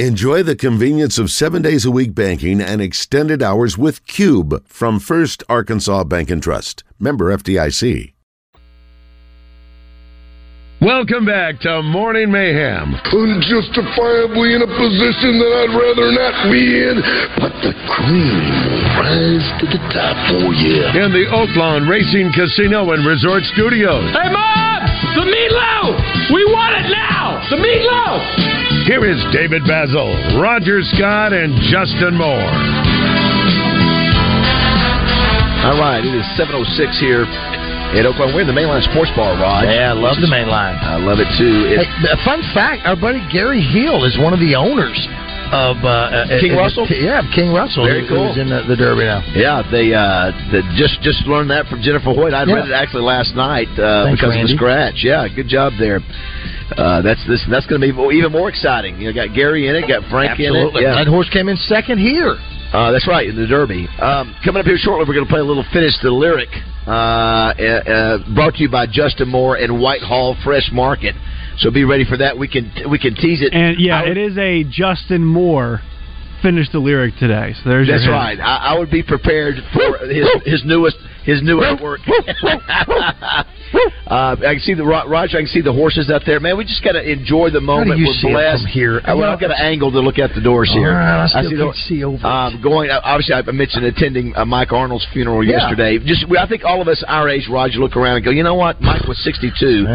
Enjoy the convenience of seven days a week banking and extended hours with Cube from First Arkansas Bank and Trust. Member FDIC. Welcome back to Morning Mayhem. Unjustifiably in a position that I'd rather not be in, but the cream will rise to the top for you. In the Oaklawn Racing Casino and Resort Studios. Hey, Mom! The meatloaf! We want it now! The meatloaf! Here is David Basil, Roger Scott, and Justin Moore. All right, it is 7.06 here at Oaklawn. We're in the Mainline Sports Bar, Rod. Yeah, I love the Mainline. I love it, too. It, Hey, a fun fact: our buddy Gary Hill is one of the owners of uh, uh, King uh, Russell? Yeah, King Russell. Very who- cool. Who's in the, the Derby now? Yeah, they uh, they just just learned that from Jennifer Hoyt. I Yeah. read it actually last night uh, Thanks, because of the scratch. Yeah, good job there. Uh, that's this. That's going to be even more exciting. You know, got Gary in it, got Frank in it. Yeah, That horse came in second here. uh, that's right in the Derby. Um, coming up here shortly, we're going to play a little finish the lyric. Uh, uh, uh, brought to you by Justin Moore and Whitehall Fresh Market. So be ready for that. We can we can tease it. And yeah, I would- it is a Justin Moore finished the lyric today. So there's That's hint. right. I, I would be prepared for his his newest his new artwork. uh, I can see the Roger. I can see the horses out there. Man, we just got to enjoy the moment. We're blessed here? Uh, well, I've got an angle to look at the doors here. Right, I still see the, see over um, going. Obviously, I mentioned attending uh, Mike Arnold's funeral Yeah. yesterday. Just, I think all of us our age, Roger, look around and go, you know what? Mike was sixty-two.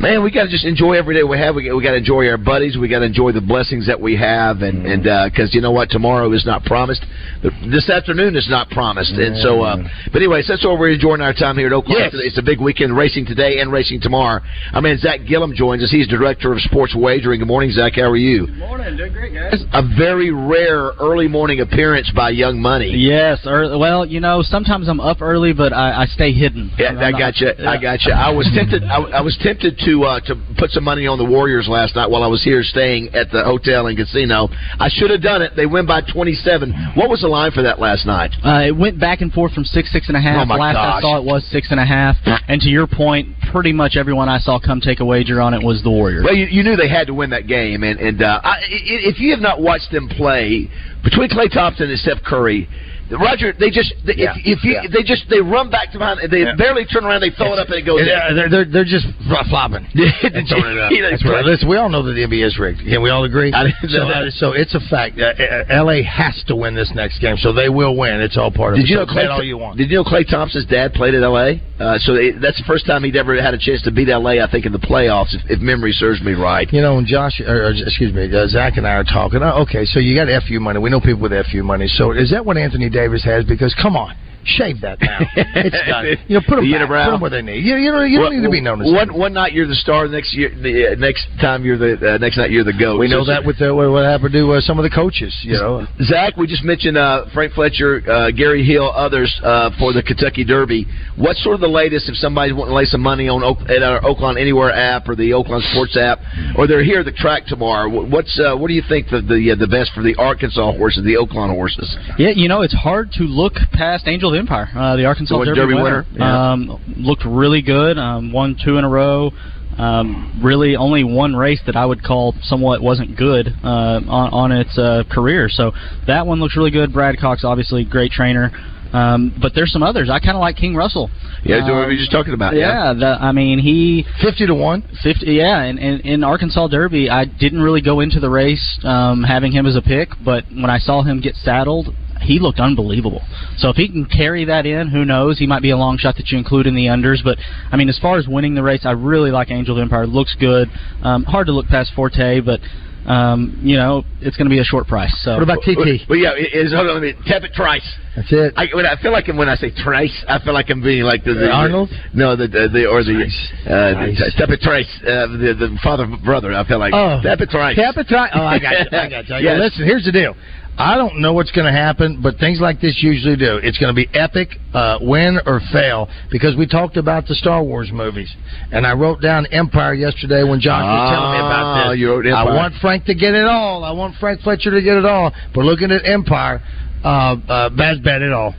Man, we got to just enjoy every day we have. We, we got to enjoy our buddies. We got to enjoy the blessings that we have, and and because you know what, tomorrow is not promised. This afternoon is not promised, and so. Uh, but anyways, that's why we're enjoying our time here at Oaklawn. Yes. It's a big weekend, racing today and racing tomorrow. I mean, Zach Gillum joins us. He's director of sports wagering. Good morning, Zach. How are you? Good Morning, doing great, guys. A very rare early morning appearance by Young Money. Yes, early, well, you know, sometimes I'm up early, but I, I stay hidden. Yeah, I'm I not- got you. I yeah. got you. I was tempted. I, I was tempted to uh, to put some money on the Warriors last night while I was here staying at the hotel and casino. I should have done it. They win by twenty seven. What was the line for that last night? Uh, it went back and forth from six, six and a half. Oh, Last I saw it was six and a half. And to your point, pretty much everyone I saw come take a wager on it was the Warriors. Well, you, you knew they had to win that game, and and uh, i- if you have not watched them play between Klay Thompson and Steph Curry. Roger, they just they, Yeah, if, if you yeah. they just they run back to behind. They Yeah. barely turn around. They throw it up and it goes. Yeah, they're, they're they're just flopping. Did and it up. That's right. Listen, we all know that the NBA is rigged. Can we all agree? So, uh, so it's a fact. Uh, uh, LA has to win this next game, so they will win. It's all part of Did it. you So know Klay? all you want. Did you know Klay Thompson's dad played at L.A. Uh, so they, that's the first time he'd ever had a chance to beat L.A. I think in the playoffs, if, if memory serves me right. You know, when Josh, or, or, excuse me, uh, Zach and I are talking. Uh, okay, so you got FU money. We know people with FU money. So is that what Anthony Davis has? Because come on, shave that now. it's done. You know, put them The back. Put them where they need. You, you know, you don't need to be known as. one one night you're the star, the next year, the uh, next time you're the uh, next night you're the goat. We know So- that with the, what what happened to uh, some of the coaches. You know, Zach, we just mentioned uh, Frank Fletcher, uh, Gary Hill, others uh, for the Kentucky Derby. What's sort of the latest if somebody's wanting to lay some money on Oak, at our Oaklawn Anywhere app or the Oaklawn Sports app, or they're here at the track tomorrow? What's uh, what do you think the the, uh, the best for the Arkansas horses, the Oaklawn horses? Yeah, you know, it's hard to look past Angel of Empire, uh, the Arkansas The Derby, Derby winner. winner, yeah. Um, looked really good. Um, won two in a row. Um, really, only one race that I would call somewhat wasn't good uh, on, on its uh, career. So that one looks really good. Brad Cox, obviously, great trainer. Um, but there's some others. I kind of like King Russell. Yeah, do what Um, we were just talking about. yeah, the, I mean he fifty to one. Fifty, yeah. And in, in Arkansas Derby, I didn't really go into the race um, having him as a pick, but when I saw him get saddled, he looked unbelievable. So if he can carry that in, who knows? He might be a long shot that you include in the unders. But I mean, as far as winning the race, I really like Angel of Empire. Looks good. Um, hard to look past Forte, but um, you know it's going to be a short price. So What about TT? Well, yeah, it- it's, hold on, let me Tapit Trice. That's it. I, when I feel like when I say Trice, I feel like I'm being like the, the Arnold? No, the the, the or the uh, Trice. the, Tapit Trice, uh, the the father brother. I feel like Oh. tap it Trice. Tapit Trice. Oh, I got you. I got you. Yes. Listen, here's the deal. I don't know what's going to happen, but things like this usually do. It's going to be epic, uh, win or fail, because we talked about the Star Wars movies, and I wrote down Empire yesterday when Josh was telling me about Ah, this. you wrote I want Frank to get it all. I want Frank Fletcher to get it all. But looking at Empire, uh, uh, bad at all.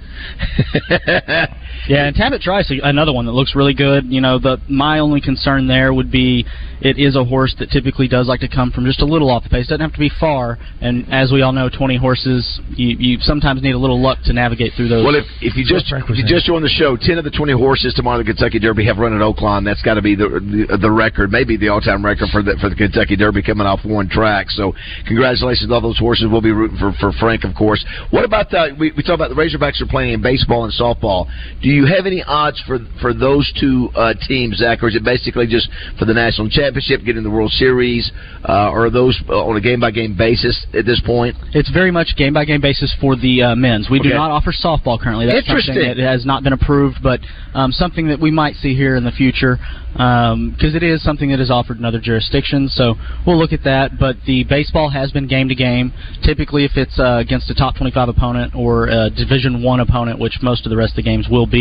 Yeah, and Tapit Trice, another one that looks really good. You know, the my only concern there would be it is a horse that typically does like to come from just a little off the pace. Doesn't have to be far. And as we all know, 20 horses, you, you sometimes need a little luck to navigate through those. Well, if, if you just if you just joined the show, ten of the twenty horses tomorrow in the Kentucky Derby have run at Oaklawn. That's got to be the, the the record, maybe the all time record for the for the Kentucky Derby coming off one track. So congratulations to all those horses. We'll be rooting for, for Frank, of course. What about the we, we talk about the Razorbacks are playing in baseball and softball. Do you have any odds for for those two uh, teams, Zach, or is it basically just for the national championship, getting the World Series, uh, or are those uh, on a game by game basis at this point? It's very much game by game basis for the uh, men's. We do not offer softball currently. That's Interesting. something that has not been approved, but um, something that we might see here in the future because it is something that is offered in other jurisdictions. So we'll look at that. But the baseball has been game to game. Typically, if it's uh, against a top 25 opponent or a Division One opponent, which most of the rest of the games will be,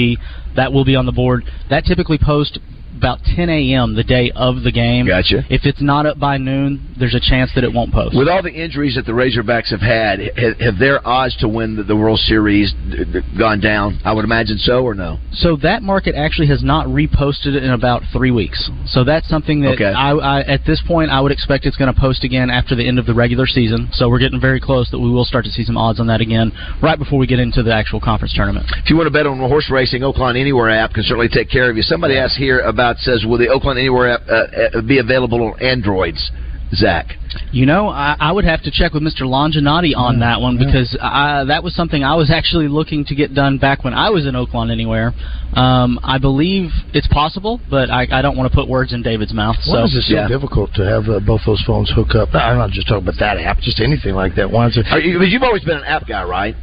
that will be on the board. That typically posts about 10 a.m. the day of the game. Gotcha. If it's not up by noon, there's a chance that it won't post. With all the injuries that the Razorbacks have had, have, have their odds to win the, the World Series gone down? I would imagine so, or no? So that market actually has not reposted in about three weeks. So that's something that Okay. I, I at this point I would expect it's going to post again after the end of the regular season. So we're getting very close that we will start to see some odds on that again right before we get into the actual conference tournament. If you want to bet on horse racing, Oaklawn Anywhere app can certainly take care of you. Somebody asked here about says, will the Oaklawn Anywhere app uh, uh, be available on Androids? Zach, You know, I, I would have to check with Mr. Longinati on that one because I, that was something I was actually looking to get done back when I was in Oaklawn Anywhere. Um, I believe it's possible, but I, I don't want to put words in David's mouth. Why so is it so difficult to have uh, both those phones hook up? I'm not just talking about that app, just anything like that. Why is it? Are you, but you've always been an app guy, right?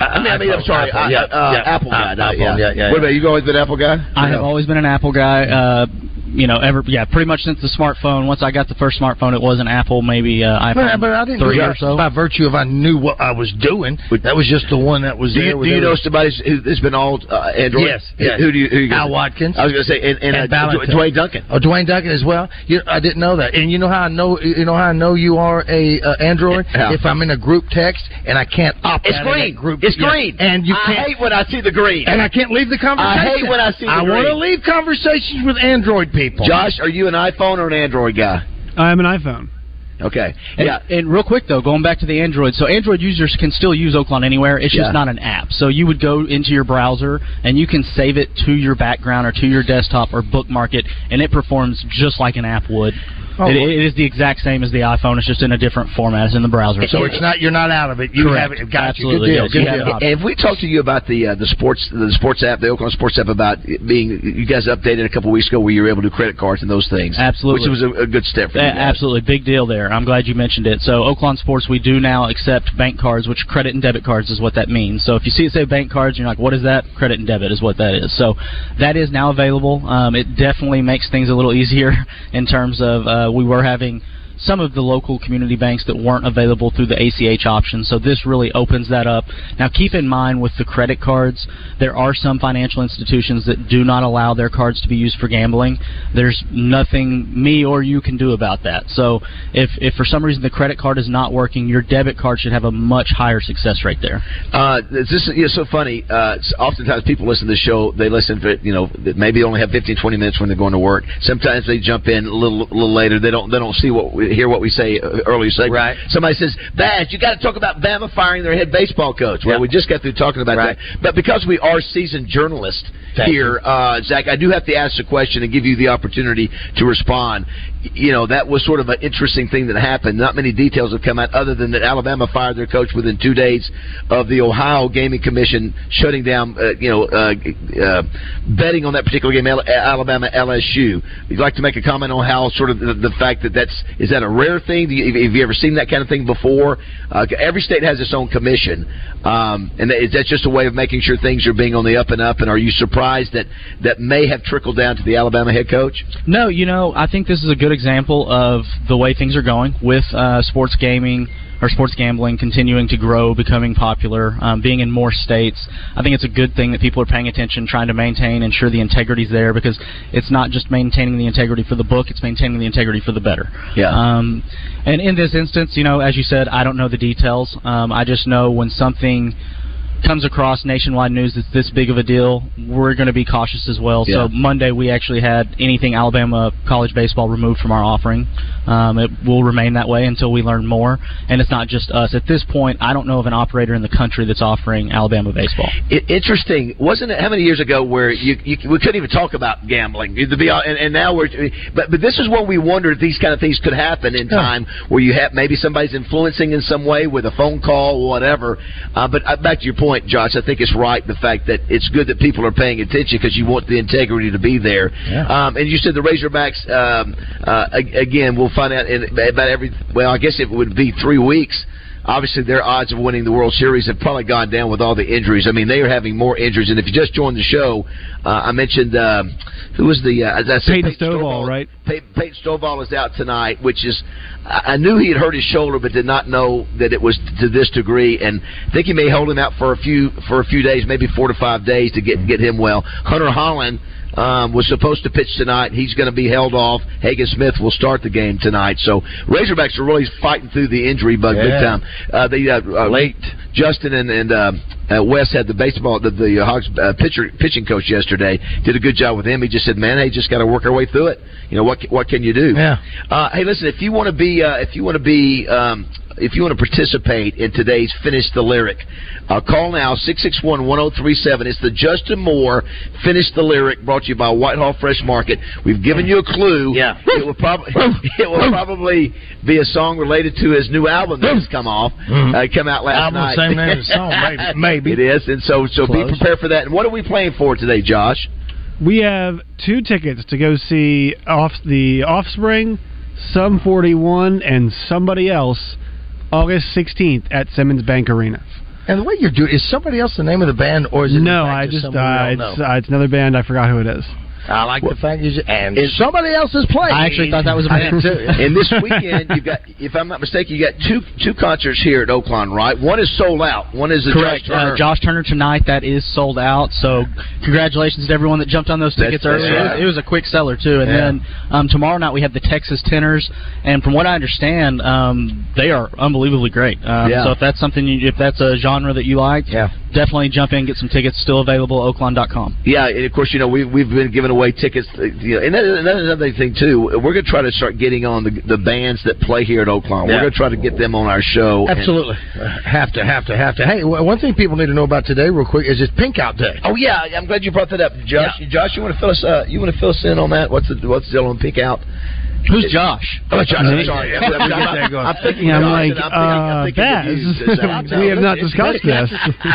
I mean, I mean, I'm iPhone, sorry, iPhone, uh, yeah, uh, yeah. Apple guy. Uh, not- iPhone, yeah, yeah, What about you? Always been an Apple guy? I have always been an Apple guy. Uh, you know, ever yeah, pretty much since the smartphone. Once I got the first smartphone, it was an Apple, maybe uh, iPhone But, but I didn't three or so. by virtue of I knew what I was doing. That was just the one that was Do there. you, with do you know somebody who- who's been all uh, Android? Yes, yes. Who do you? Who you Al Watkins. I was going to say, and, and, And uh, Dwayne Duncan. Oh, Dwayne Duncan as well. You, I didn't know that. And you know how I know? You know how I know you are a uh, Android? Yeah. If I'm in a group text and I can't opt It's out of that green. group. It's Yeah. green. And you can't. hate when I see the green. and I can't leave the conversation. I hate when I see the I want to leave conversations with Android people. Josh, are you an iPhone or an Android guy? I'm an iPhone. Okay. And, Yeah. and real quick though, going back to the Android, so Android users can still use Oaklawn Anywhere. It's Yeah. just not an app. So you would go into your browser and you can save it to your background or to your desktop or bookmark it, and it performs just like an app would. Oh. It, it is the exact same as the iPhone. It's just in a different format. It's in the browser. So it's not. You're not out of it. You Correct. have it. Got Absolutely, you. Good deal. You Good deal. it. And if we talked to you about the uh, the sports the sports app, the Oaklawn Sports app, about it being you guys updated a couple weeks ago where you were able to do credit cards and those things, Absolutely. which was a, a good step for you. guys. Absolutely, big deal there. I'm glad you mentioned it. So, Oaklawn Sports, we do now accept bank cards, which credit and debit cards is what that means. So, if you see it say bank cards, you're like, what is that? Credit and debit is what that is. So, that is now available. Um, it definitely makes things a little easier in terms of uh, we were having some of the local community banks that weren't available through the ACH option. So this really opens that up. Now keep in mind with the credit cards, there are some financial institutions that do not allow their cards to be used for gambling. There's nothing me or you can do about that. So if if for some reason the credit card is not working, your debit card should have a much higher success rate there. Uh, this is so funny. Uh, oftentimes people listen to the show. They listen for you know maybe only have 15, 20 minutes when they're going to work. Sometimes they jump in a little, little later. They don't they don't see what we, hear what we say uh, earlier. Segment. Right. Somebody says, "Baz, you got to talk about Bama firing their head baseball coach." Well, Yeah. we just got through talking about Right. that. But because we are seasoned journalists Thank here, uh, Zach, I do have to ask the question and give you the opportunity to respond. You know that was sort of an interesting thing that happened. Not many details have come out other than that Alabama fired their coach within two days of the Ohio Gaming Commission shutting down, uh, you know, uh, uh, betting on that particular game, Al- Alabama LSU. You'd like to make a comment on how sort of the, the fact that that's is that a rare thing? You, have you ever seen that kind of thing before? Uh, every state has its own commission, um, and is that just a way of making sure things are being on the up and up? And are you surprised that that may have trickled down to the Alabama head coach? No, you know, I think this is a good example of the way things are going with uh, sports gaming or sports gambling continuing to grow, becoming popular, um, being in more states. I think it's a good thing that people are paying attention, trying to maintain, and ensure the integrity's there because it's not just maintaining the integrity for the book; it's maintaining the integrity for the better. Yeah. Um, and in this instance, you know, as you said, I don't know the details. Um, I just know when something comes across nationwide news that's this big of a deal, we're going to be cautious as well. Yeah. So Monday we actually had anything Alabama college baseball removed from our offering. Um, it will remain that way until we learn more. And it's not just us. At this point, I don't know of an operator in the country that's offering Alabama baseball. It, interesting, wasn't it? How many years ago where you, you we couldn't even talk about gambling? To be and, and now we're, but but this is when we wondered these kind of things could happen in time where you have maybe somebody's influencing in some way with a phone call or whatever. Uh, but uh, back to your point, Josh, I think it's right the fact that it's good that people are paying attention because you want the integrity to be there. Um, and you said the Razorbacks um, uh, again. We'll find out in about every. Well, I guess it would be three weeks obviously their odds of winning the World Series have probably gone down with all the injuries. I mean, they are having more injuries. And if you just joined the show, uh, I mentioned uh, who was the uh, as I said, Peyton Stovall, right? Pey- Peyton Stovall is out tonight, which is I I knew he had hurt his shoulder, but did not know that it was to this degree. And I think he may hold him out for a few for a few days, maybe four to five days to get get him well. Hunter Hollan. Um, was supposed to pitch tonight. He's going to be held off. Hagen Smith will start the game tonight. So Razorbacks are really fighting through the injury bug big Yeah. time. Uh, the uh, uh, late Justin and and uh, uh, Wes had the baseball the, the uh, Hogs uh, pitcher pitching coach yesterday. Did a good job with him. He just said, "Man, hey, just got to work our way through it. You know what? What can you do?" Yeah. Uh, hey, listen, if you want to be, uh, if you want to be, um, if you want to participate in today's Finish the Lyric, uh, call now 661-1037. It's the Justin Moore Finish the Lyric brought to you by Whitehall Fresh Market. We've given you a clue. Yeah. It will probably it will probably be a song related to his new album that has come off. Uh, it came out last Album, night. same name as the song, maybe. Maybe. It is, and so so be prepared for that. And what are we playing for today, Josh? We have two tickets to go see off the Offspring, Sum 41, and somebody else August 16th at Simmons Bank Arena. And the way you're doing is somebody else the name of the band, or is it No, I just uh, it's uh, it's another band. I forgot who it is. I like the fact you just, and somebody else is playing. I actually thought that was a band too. And this weekend, you've got, if I'm not mistaken, you got two two concerts here at Oaklawn, right? One is sold out. One is a Correct. Josh Turner. Uh, Josh Turner tonight. That is sold out. So congratulations to everyone that jumped on those That's- tickets that's earlier. It was- right. It was a quick seller too. And Yeah. then um, tomorrow night we have the Texas Tenors, and from what I understand, um, they are unbelievably great. Um, Yeah. So if that's something, you, if that's a genre that you like, Yeah. definitely jump in, get some tickets. Still available. At Oaklawn.com. Yeah, and of course, you know we've we've been giving away tickets. uh, You know, and that's another thing too. We're going to try to start getting on the the bands that play here at Oaklawn. We're going to try to get them on our show. and- Absolutely. Uh, have to, have to, have to. Hey, one thing people need to know about today, real quick, is it's Pink Out Day. Oh yeah, I'm glad you brought that up, Josh. Josh, you want to fill us? Uh, you want to fill us in on that? What's the what's the deal on Pink Out? Who's Josh? Oh, Josh, I'm sorry. I'm, we get I'm. I'm thinking. I'm like, and I'm thinking, I'm uh. Baz. Uh, we have not discussed this.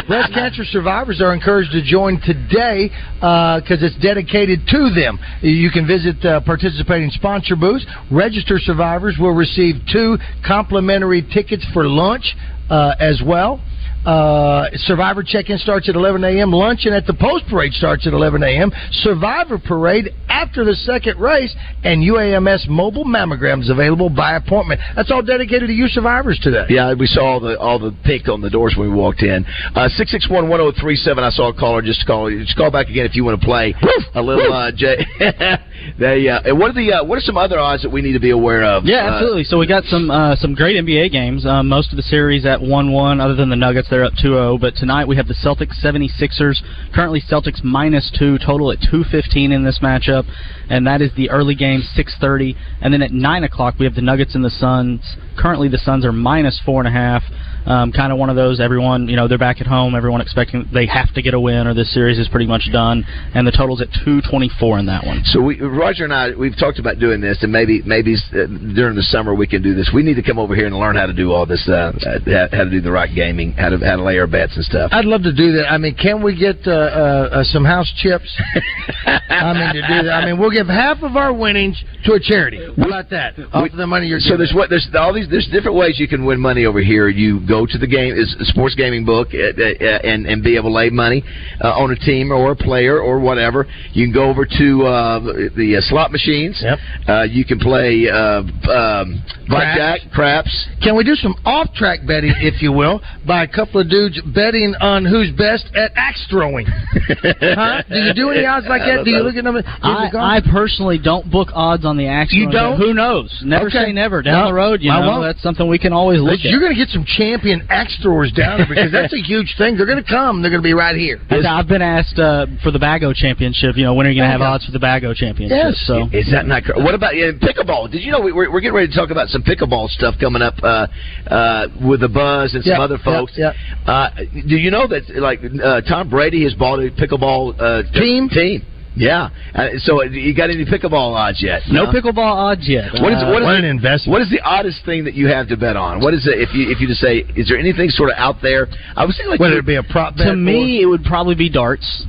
Breast cancer survivors are encouraged to join today because it's dedicated to them. You can visit uh, participating sponsor booths. Register survivors will receive two complimentary tickets for lunch uh, as well. Uh, Survivor check-in starts at 11 a.m. Luncheon at the post parade starts at 11 a.m. Survivor parade after the second race, and UAMS mobile mammograms available by appointment. That's all dedicated to you survivors today. Yeah, we saw all the all the pink on the doors when we walked in. Uh, Six six one one zero three seven. I saw a caller. Just call. Just call back again if you want to play a little. Uh, J- they. Uh, and what are the uh, what are some other odds that we need to be aware of? Yeah, Uh, absolutely. So we got some uh, some great NBA games. Most of the series at 1-1, other than the Nuggets, they're up 2-0. But tonight we have the Celtics 76ers. Currently Celtics minus 2, total at 215 in this matchup. And that is the early game, 6.30. And then at 9 o'clock we have the Nuggets and the Suns. Currently the Suns are minus 4.5. Um, kind of one of those, everyone, you know, they're back at home. Everyone expecting they have to get a win or this series is pretty much done. And the total's at 224 in that one. So we, Roger and I, we've talked about doing this, and maybe maybe uh, during the summer we can do this. We need to come over here and learn how to do all this, uh, uh, how to do the right gaming, how to how to lay our bets and stuff. I'd love to do that. I mean, can we get uh, uh, uh, some house chips? I mean, to do that. I mean, we'll give half of our winnings to a charity. How about that? Off of the money you're So giving. there's what there's all these. There's different ways you can win money over here. You go to the game, is sports gaming book, uh, uh, and and be able to lay money uh, on a team or a player or whatever. You can go over to uh, the uh, slot machines. Yep. Uh, you can play uh, um, blackjack, craps. Can we do some off-track betting, if you will, by a couple of dudes betting on who's best at axe throwing? huh? Do you do any odds like that? Do you look at them? I, I personally don't book odds on the axe. You don't? Who knows? Never Okay. say never. Down No, the road, you I know, won't. that's something we can always look You're going to get some champion axe throwers down there because that's a huge thing. They're going to come. They're going to be right here. I've- I've been asked uh, for the Bago Championship. You know, when are you going to have Bago. odds for the Bago Championship? Yes. So Is that not correct? What about yeah, pickleball? Did you know we, we're, we're getting ready to talk about some pickleball stuff coming up uh, uh, with the Buzz and some Yeah, other folks? yeah. Uh, do you know that like uh, Tom Brady has bought a pickleball uh, Team? Team. Yeah. Uh, so you got any pickleball odds yet? no Huh? pickleball odds yet. What is Uh, what is what the- investment. What is the oddest thing that you have to bet on? What is it if you if you just say is there anything sort of out there? I was thinking like Whether you- it be a prop bet to me, it would probably be darts.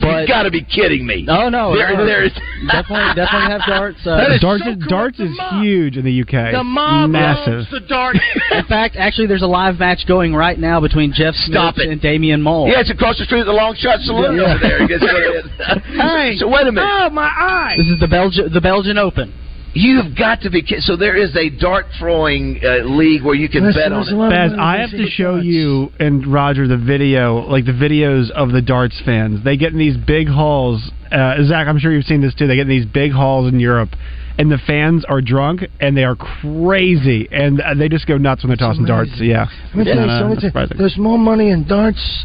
But you got to be kidding me. Oh no, There- no, there's- definitely definitely have darts. Uh, That is darts so is, darts is mob- huge in the UK. the mob massive. loves the dart. in fact, actually, there's a live match going right now between Jeff Smith Stop it. and Damian Mole. Yeah, it's across the street at the Long Shot Saloon Yeah. over there. Guess what? Hey. so wait a minute. Oh my eye! This is the Belgian the Belgian Open. You've got to be kidding. So there is a dart throwing uh, league where you can Listen, bet on listen, it. Baz, I have to show darts. you and Roger the video, like the videos of the darts fans. They get in these big halls. Uh, Zach, I'm sure you've seen this too. They get in these big halls in Europe, and the fans are drunk and they are crazy, and uh, they just go nuts when they're tossing darts. amazing. Yeah, Let me Not, uh, something. not surprising. There's more money in darts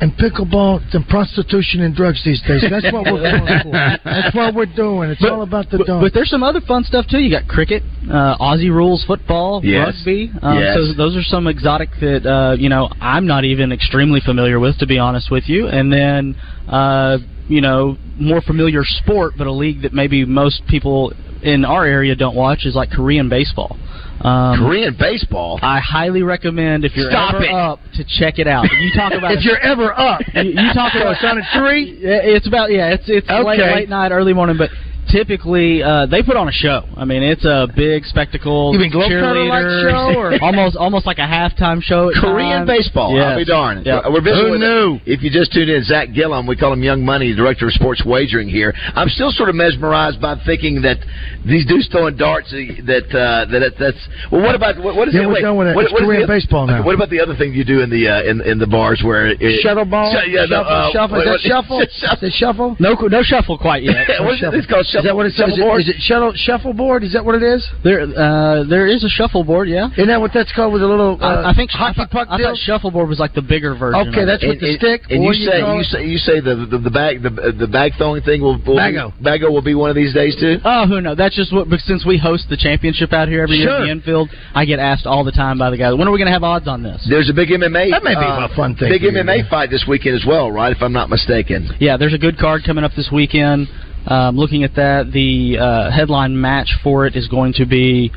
and pickleball and prostitution and drugs these days. That's what we're going for. That's what we're doing. It's all about the But, darts. but there's some other fun stuff too. You got cricket, uh, Aussie rules football, Yes. rugby. Um, Yes. So those are some exotic that uh, you know I'm not even extremely familiar with, to be honest with you. And then uh, you know more familiar sport, but a league that maybe most people in our area don't watch is like Korean baseball. Um, Korean baseball. I highly recommend if you're Stop ever it. up to check it out. You talk about if you're ever up, you, you talk so about it's on a tree. It's about yeah. It's it's late late night, early morning, but typically uh, they put on a show. I mean, it's a big spectacle. You mean Globetrotter-like cheerleaders, show, or- almost almost like a halftime show. At Korean times. baseball. Yes. I'll be darned. Yeah. We're visiting Who with, knew? If you just tuned in, Zach Gillum, we call him Young Money, director of sports wagering here. I'm still sort of mesmerized by thinking that these dudes throwing darts. uh, That uh, that that's well. What about what, what is Yeah, the, we're wait, done with that. What, It's what is Korean the, baseball now. What about the other thing you do in the uh, in in the bars where it, Shuttle ball? Sh- yeah, no, shuffle, uh, shuffle. what- Is that shuffle? what- Is it shuffle? No, no shuffle quite yet. what is it? It's called Is that what it says? Is it, is it shuffleboard? Is that what it is? There, uh, there is a shuffleboard. Yeah. Isn't that what that's called with a little uh, I, I think hockey I puck I thought shuffleboard was like the bigger version. Okay, that's it. with the And- stick. And you say you say you say the the, the bag the the bag throwing thing will, will Bago. Be, bago will be one of these days too. Oh, who knows? That's just what. But since we host the championship out here every year at the infield, I get asked all the time by the guys, "When are we going to have odds on this?" There's a big MMA. That may be uh, a fun thing Big MMA fight this weekend as well, right? If I'm not mistaken. Yeah, there's a good card coming up this weekend. Um, looking at that, the uh, headline match for it is going to be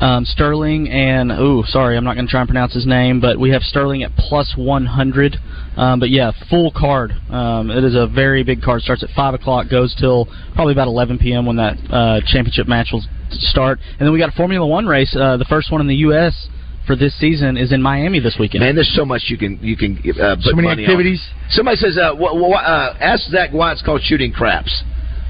um, Sterling and oh, sorry, I'm not going to try and pronounce his name, but we have Sterling at plus 100. Um, but yeah, full card. Um, it is a very big card. Starts at five o'clock, goes till probably about 11 p.m. when that uh, championship match will start. And then we got a Formula One race, uh, the first one in the U.S. for this season is in Miami this weekend. Man, there's so much you can you can uh, put So many money activities. On. Somebody says, uh, wh- wh- uh, ask Zach why it's called shooting craps.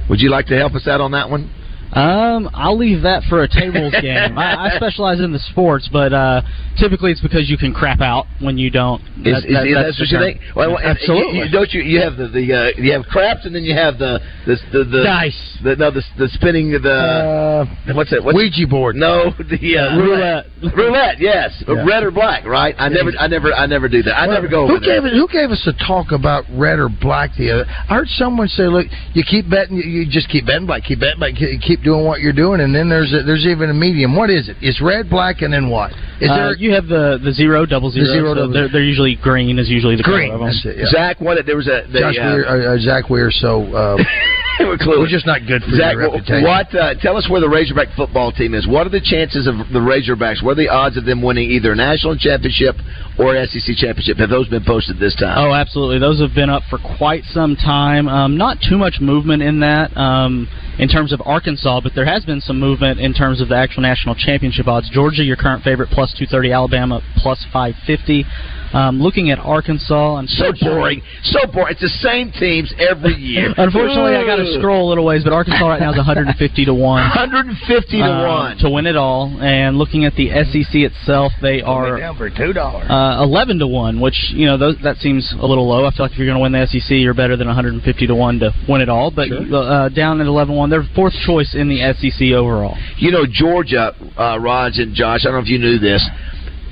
Would you like to help us out on that one? Um, I'll leave that for a tables game. I, I specialize in the sports, but uh, typically it's because you can crap out when you don't. Is, That- is, that- is that's what you think? Well, and- and Absolutely. You, you- don't you? You have the the uh, you have craps, and then you have the the the, the Dice. The, no, the the spinning the Uh, what's it? What's Ouija board. No, the uh, Roulette. Roulette, yes, Yeah. red or black, right? I never, I never, I never do that. I never go. Who there. gave it? Who gave us a talk about red or black the other? I heard someone say, "Look, you keep betting, you, you just keep betting black, keep betting black, keep keep doing what you're doing, and then there's a, there's even a medium. What is it? It's red, black, and then what? Is Uh, there you have the the zero, double zero. The zero, so double they're, they're usually green is usually the green? color of them. It. Yeah. Zach, what? There was a the, Josh uh, Weir, uh, uh, Zach Weir. So uh, we're clueless. We're just not good for Zach, your reputation. what? Uh, tell us where the Razorback football team is. What are the chances of the Razorbacks? What are the odds of them winning either a national championship or SEC championship? Have those been posted this time? Oh, absolutely. Those have been up for quite some time. Um, not too much movement in that um, in terms of Arkansas, but there has been some movement in terms of the actual national championship odds. Georgia, your current favorite, plus 230. Alabama, plus 550. Um, looking at Arkansas, and so boring, so boring. It's the same teams every year. Unfortunately, I got to scroll a little ways, but Arkansas right now is 150 to one. 150 to um, one to win it all. And looking at the SEC itself, they are down for two dollars. uh, 11 to 1, which, you know, those, that seems a little low. I feel like if you're going to win the SEC, you're better than 150 to 1 to win it all. But uh, down at 11 1, they're fourth choice in the SEC overall. You know, Georgia, uh, Raj and Josh, I don't know if you knew this.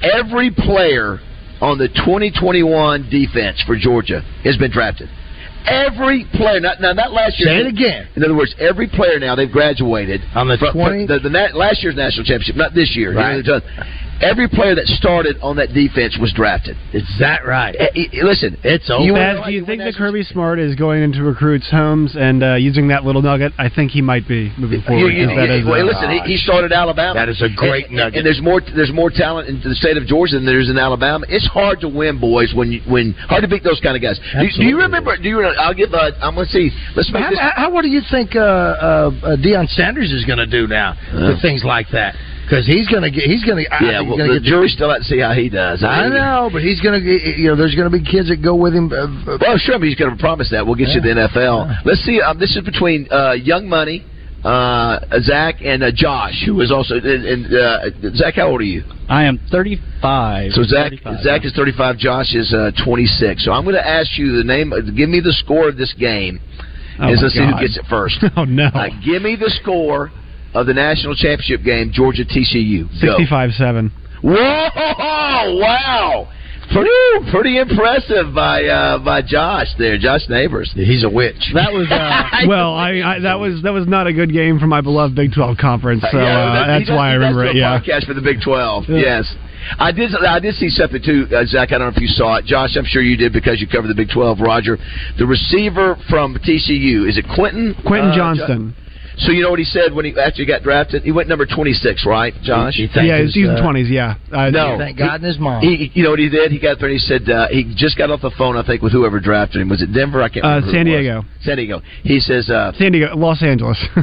Every player on the 2021 defense for Georgia has been drafted. Every player, not, now not last year. Say it again. In other words, every player now they've graduated On the from, from 20 the, the, last year's national championship, not this year. Right. You know, Every player that started on that defense was drafted. Is that right? Eh, Listen, It's over. You Baz, wanna- do you you think wanna that Kirby Smart is going into recruits' homes and uh, using that little nugget? I think he might be moving forward. You- you- 'cause that is, well, uh, listen, he, he started Alabama. That is a great and, nugget. And there's more. There's more talent in the state of Georgia than there's in Alabama. It's hard to win, boys. When you, when hard to beat those kind of guys. Do, do you remember? Do you? I'll give. Uh, I'm going to see. Let's make How, this. how, how- what do you think uh, uh, uh, Deion Sanders is going to do now with things like that? Because he's going to get. He's going to. yeah, well, gonna the get jury's still out to see how he does. I know, but he's going to. You know, there's going to be kids that go with him. Uh, uh, Well, sure, but he's going to promise that. We'll get you to the NFL. Let's see. Um, this is between uh, Young Money, uh, Zach, and uh, Josh, who is also. And, and uh, Zach, how old are you? I am 35. So Zach, 35. Zach is 35. Josh is uh, 26. So I'm going to ask you the name. uh, Give me the score of this game. Oh, is my let's see who gets it first. Oh no, Uh, give me the score of the national championship game, Georgia TCU. Sixty-five seven. Whoa! Wow! Pretty, pretty impressive by uh, by Josh there, Josh Neighbors. he's a witch. That was. Uh, Well, I, I that was that was not a good game for my beloved Big Twelve conference, so Yeah, uh, he that's does- why I he does remember it. Yeah. podcast for the Big Twelve. Yeah. Yes, I did. I did see something too, uh, Zach. I don't know if you saw it, Josh. I'm sure you did because you cover the Big Twelve. Roger, the receiver from TCU is it Quentin? Quentin uh, Johnston. So you know what he said when he after he got drafted? He went number 26, right, Josh? You think Yeah, his, he's using uh, twenties. Yeah. Uh, No. Thank God and his mom. He, you know what he did? He got there and he said uh, he just got off the phone. I think with whoever drafted him. Was it Denver? I can't Uh, remember. who San it was. Diego. San Diego. He says, uh, San Diego, Los Angeles.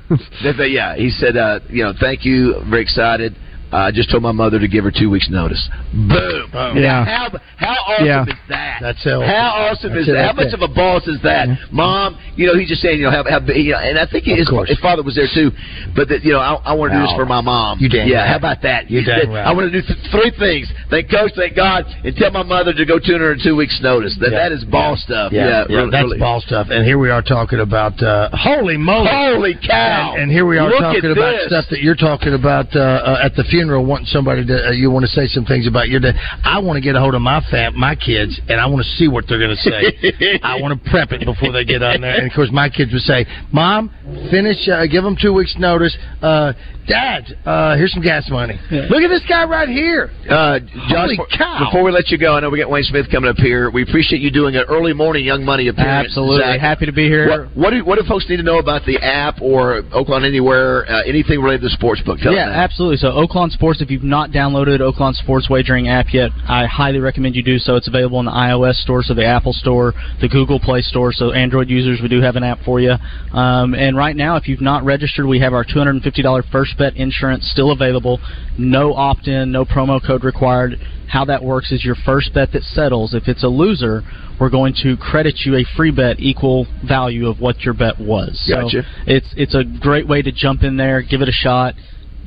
that they- yeah. He said, uh, you know, thank you. Very excited. Uh, I just told my mother to give her two weeks' notice. Boom. Oh. Yeah. How how awesome Yeah. is that? That's how- How awesome that's is it that? How much there. of a boss is that, Mom? You know, he's just saying, you know, how, how you know, and I think his, his father was there too. But that, you know, I, I want to do this for my mom. You dang yeah. right. How about that? You He dang said, right. I want to do th- three things: thank Coach, thank God, and tell my mother to go tune her in two weeks' notice. That Yeah. that is ball stuff. Yeah, Yeah, yeah, really- that's really. ball stuff. And here we are talking about uh, holy moly, Holy cow! And, and here we are Look talking about this. stuff that you're talking about uh, uh, at the funeral. Or wanting somebody to, uh, you want to say some things about your dad. I want to get a hold of my fam, my kids, and I want to see what they're going to say. I want to prep it before they get on there. And of course, my kids would say, "Mom, finish. Uh, give them two weeks' notice. Uh, Dad, uh, here's some gas money. Look at this guy right here. Uh, Josh, Holy before- cow. before we let you go, I know we got Wayne Smith coming up here. We appreciate you doing an early morning Young Money appearance. Absolutely. Zach. Happy to be here. What, what, do, what do folks need to know about the app or Oaklawn Anywhere, uh, anything related to the sports book? Tell yeah, absolutely. So Oaklawn Sports, if you've not downloaded Oaklawn Sports Wagering app yet, I highly recommend you do so. It's available in the iOS store, so the Apple store, the Google Play store. So Android users, we do have an app for you. Um, and right now, if you've not registered, we have our $250 first bet insurance still available. No opt-in, no promo code required. How that works is your first bet that settles. If it's a loser, we're going to credit you a free bet equal value of what your bet was. Gotcha. So it's it's a great way to jump in there, give it a shot.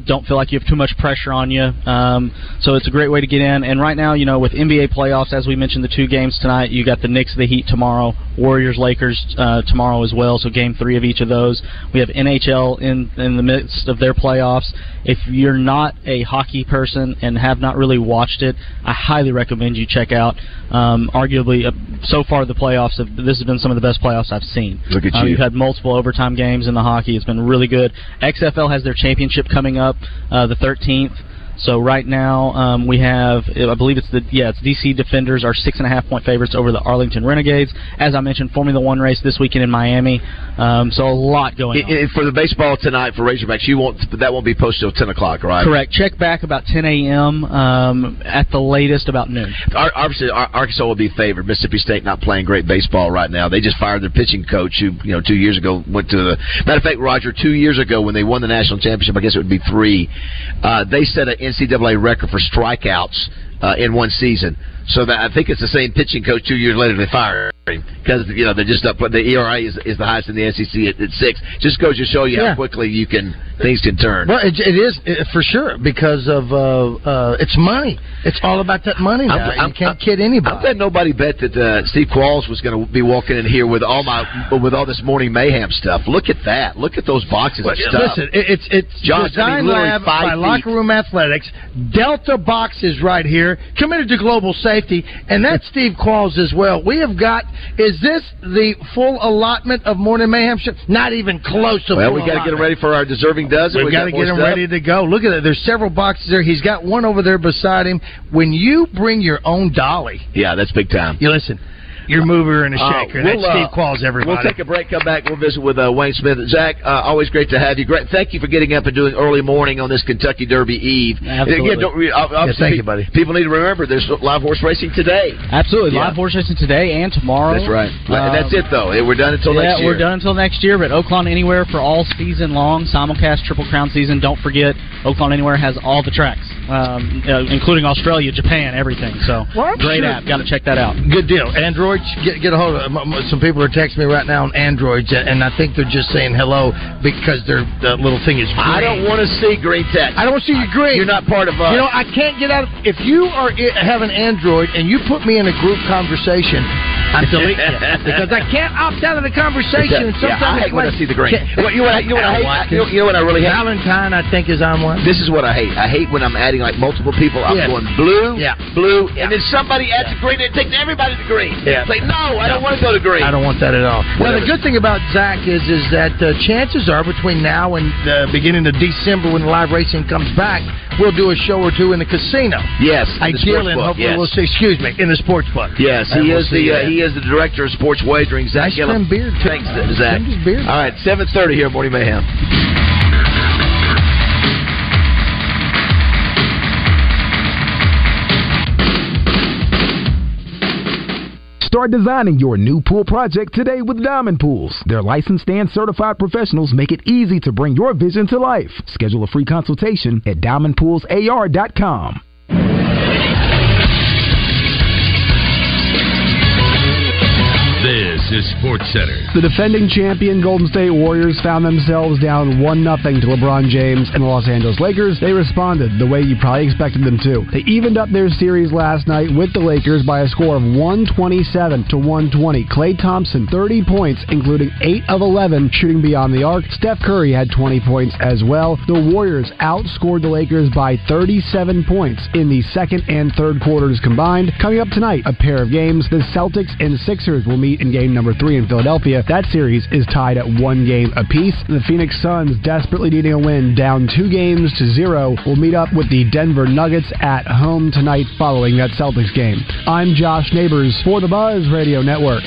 Don't feel like you have too much pressure on you. Um, so it's a great way to get in. And right now, you know, with NBA playoffs, as we mentioned, the two games tonight, you got the Knicks, the Heat tomorrow, Warriors, Lakers uh, tomorrow as well. So game three of each of those. We have NHL in in the midst of their playoffs. If you're not a hockey person and have not really watched it, I highly recommend you check out. Um, arguably, uh, so far the playoffs, have, this has been some of the best playoffs I've seen. Look at Uh, you. You've had multiple overtime games in the hockey. It's been really good. XFL has their championship coming up uh, the 13th. So right now um, we have, I believe it's the yeah, it's DC Defenders are six and a half point favorites over the Arlington Renegades. As I mentioned, Formula One race this weekend in Miami. Um, so a lot going on. I- I- for the baseball tonight for Razorbacks, you won't. That won't be posted till ten o'clock, right? Correct. Check back about 10 a.m. Um, at the latest about noon. Obviously, Ar- Arkansas will be favored. Mississippi State not playing great baseball right now. They just fired their pitching coach, who you know two years ago went to the. Matter of fact, Roger, two years ago when they won the national championship, I guess it would be three. Uh, they set an NCAA record for strikeouts uh, in one season. So that I think it's the same pitching coach. Two years later, they fired because you know they're just up. The ERA is, is the highest in the SEC at, at six. Just goes to show you Yeah. how quickly you can things can turn. Well, it, it is it, for sure because of uh, uh, it's money. It's all about that money now. I'm- I'm- you can't kid anybody. I bet nobody bet that uh, Steve Qualls was going to be walking in here with all my with all this morning mayhem stuff. Look at that! Look at those boxes Well, of stuff. Listen, it, it's it's Josh, I Design mean, Lab by feet. Locker Room Athletics. Delta boxes right here, committed to global safety, and that's Steve Qualls as well. We have got. Is this the full allotment of morning mayhem? Show? Not even close to. well, full we got to get them ready for our deserving dozen. We've got to get him ready to go. Look at that. There's several boxes there. He's got one over there beside him. When you bring your own dolly, Yeah, that's big time. you listen. Your mover and a Uh, shaker. we'll, That's Steve uh, Qualls, everybody. We'll take a break, come back, we'll visit with uh, Wayne Smith. Zach, uh, always great to have you. Great, thank you for getting up and doing early morning on this Kentucky Derby Eve. Absolutely. Again, don't, re- ob- obviously, thank you, buddy. People need to remember there's live horse racing today. Absolutely. Yeah. Live horse racing today and tomorrow. That's right. and that's Um, it, though. We're done until yeah, next year. we're done until next year. But Oaklawn Anywhere for all season long, simulcast Triple Crown season. Don't forget, Oaklawn Anywhere has all the tracks, um, uh, including Australia, Japan, everything. So Well, great sure- app. Got to check that out. Good deal. Get get a hold of. Some people are texting me right now on Androids, and I think they're just saying hello because their the little thing is. Green. I don't want to see green text. I don't see you green. You're not part of us. You know, I can't get out. Of, if you are have an Android and you put me in a group conversation, I'm deleting you because I can't opt out of the conversation. Yeah, sometimes I hate when I see the green. What- you know what I- you know what I hate? I- you know- you know what I really hate? Valentine, I think, is on one. This is what I hate. I hate when I'm adding like multiple people. I'm Yes. going blue, Yeah. blue, and then somebody adds a green and it takes everybody to green. Yeah. It's like, no, I don't want to go to green. I don't want that at all. Well, Whatever. the good thing about Zach is is that uh, chances are between now and the beginning of December when the live racing comes back, we'll do a show or two in the casino. Yes, Ideally, and hopefully yes. we'll see. Excuse me, in the sports book. Yes, And he we'll is the uh, that. he is the director of sports wagering. Zach Nice Gillum. beard, too. Thanks, Zach. Beard. All right, seven thirty here, Morning Mayhem. Start designing your new pool project today with Diamond Pools. Their licensed and certified professionals make it easy to bring your vision to life. Schedule a free consultation at diamondpoolsar.com. Is Sports Center. The defending champion Golden State Warriors found themselves down 1 0 to LeBron James and the Los Angeles Lakers. They responded the way you probably expected them to. They evened up their series last night with the Lakers by a score of 127 to 120. Klay Thompson, 30 points, including 8 of 11 shooting beyond the arc. Steph Curry had 20 points as well. The Warriors outscored the Lakers by 37 points in the second and third quarters combined. Coming up tonight, a pair of games. The Celtics and Sixers will meet in game number three in Philadelphia. That series is tied at one game apiece. The Phoenix Suns, desperately needing a win, down two games to zero, will meet up with the Denver Nuggets at home tonight following that Celtics game. I'm Josh Neighbors for the Buzz Radio Network.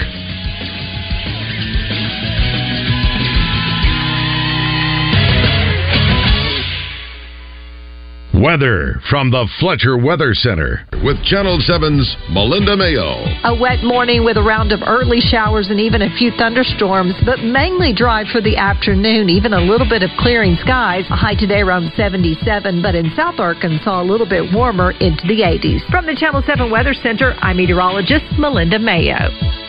Weather from the Fletcher Weather Center. With Channel 7's Melinda Mayo. A wet morning with a round of early showers and even a few thunderstorms, but mainly dry for the afternoon, even a little bit of clearing skies. A high today around 77, but in South Arkansas, a little bit warmer into the 80s. From the Channel 7 Weather Center, I'm meteorologist Melinda Mayo.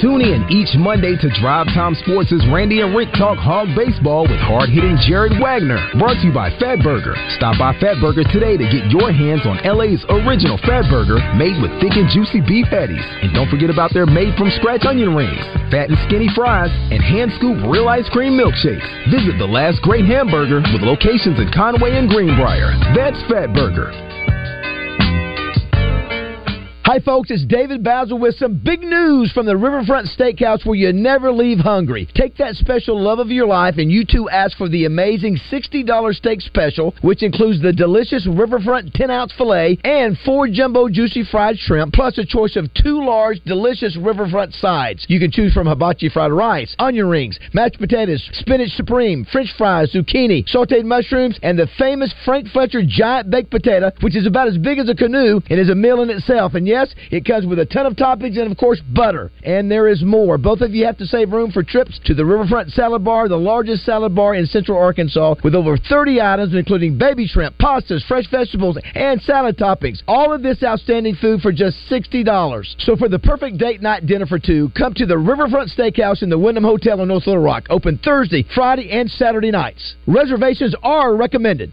Tune in each Monday to Drive Time Sports' Randy and Rick talk hog baseball with hard-hitting Jared Wagner. Brought to you by Fat Burger. Stop by Fat Burger today to get your hands on LA's original Fat Burger made with thick and juicy beef patties. And don't forget about their made-from-scratch onion rings, fat and skinny fries, and hand-scoop real ice cream milkshakes. Visit the last great hamburger with locations in Conway and Greenbrier. That's Fat Burger. Hi, folks. It's David Basil with some big news from the Riverfront Steakhouse where you never leave hungry. Take that special love of your life and you too ask for the amazing $60 steak special, which includes the delicious Riverfront 10 ounce filet and four jumbo juicy fried shrimp, plus a choice of two large, delicious Riverfront sides. You can choose from hibachi fried rice, onion rings, mashed potatoes, spinach supreme, french fries, zucchini, sauteed mushrooms, and the famous Frank Fletcher giant baked potato, which is about as big as a canoe and is a meal in itself. And yes, it comes with a ton of toppings and, of course, butter. And there is more. Both of you have to save room for trips to the Riverfront Salad Bar, the largest salad bar in Central Arkansas, with over 30 items, including baby shrimp, pastas, fresh vegetables, and salad toppings. All of this outstanding food for just $60. So for the perfect date night dinner for two, come to the Riverfront Steakhouse in the Wyndham Hotel in North Little Rock. Open Thursday, Friday, and Saturday nights. Reservations are recommended.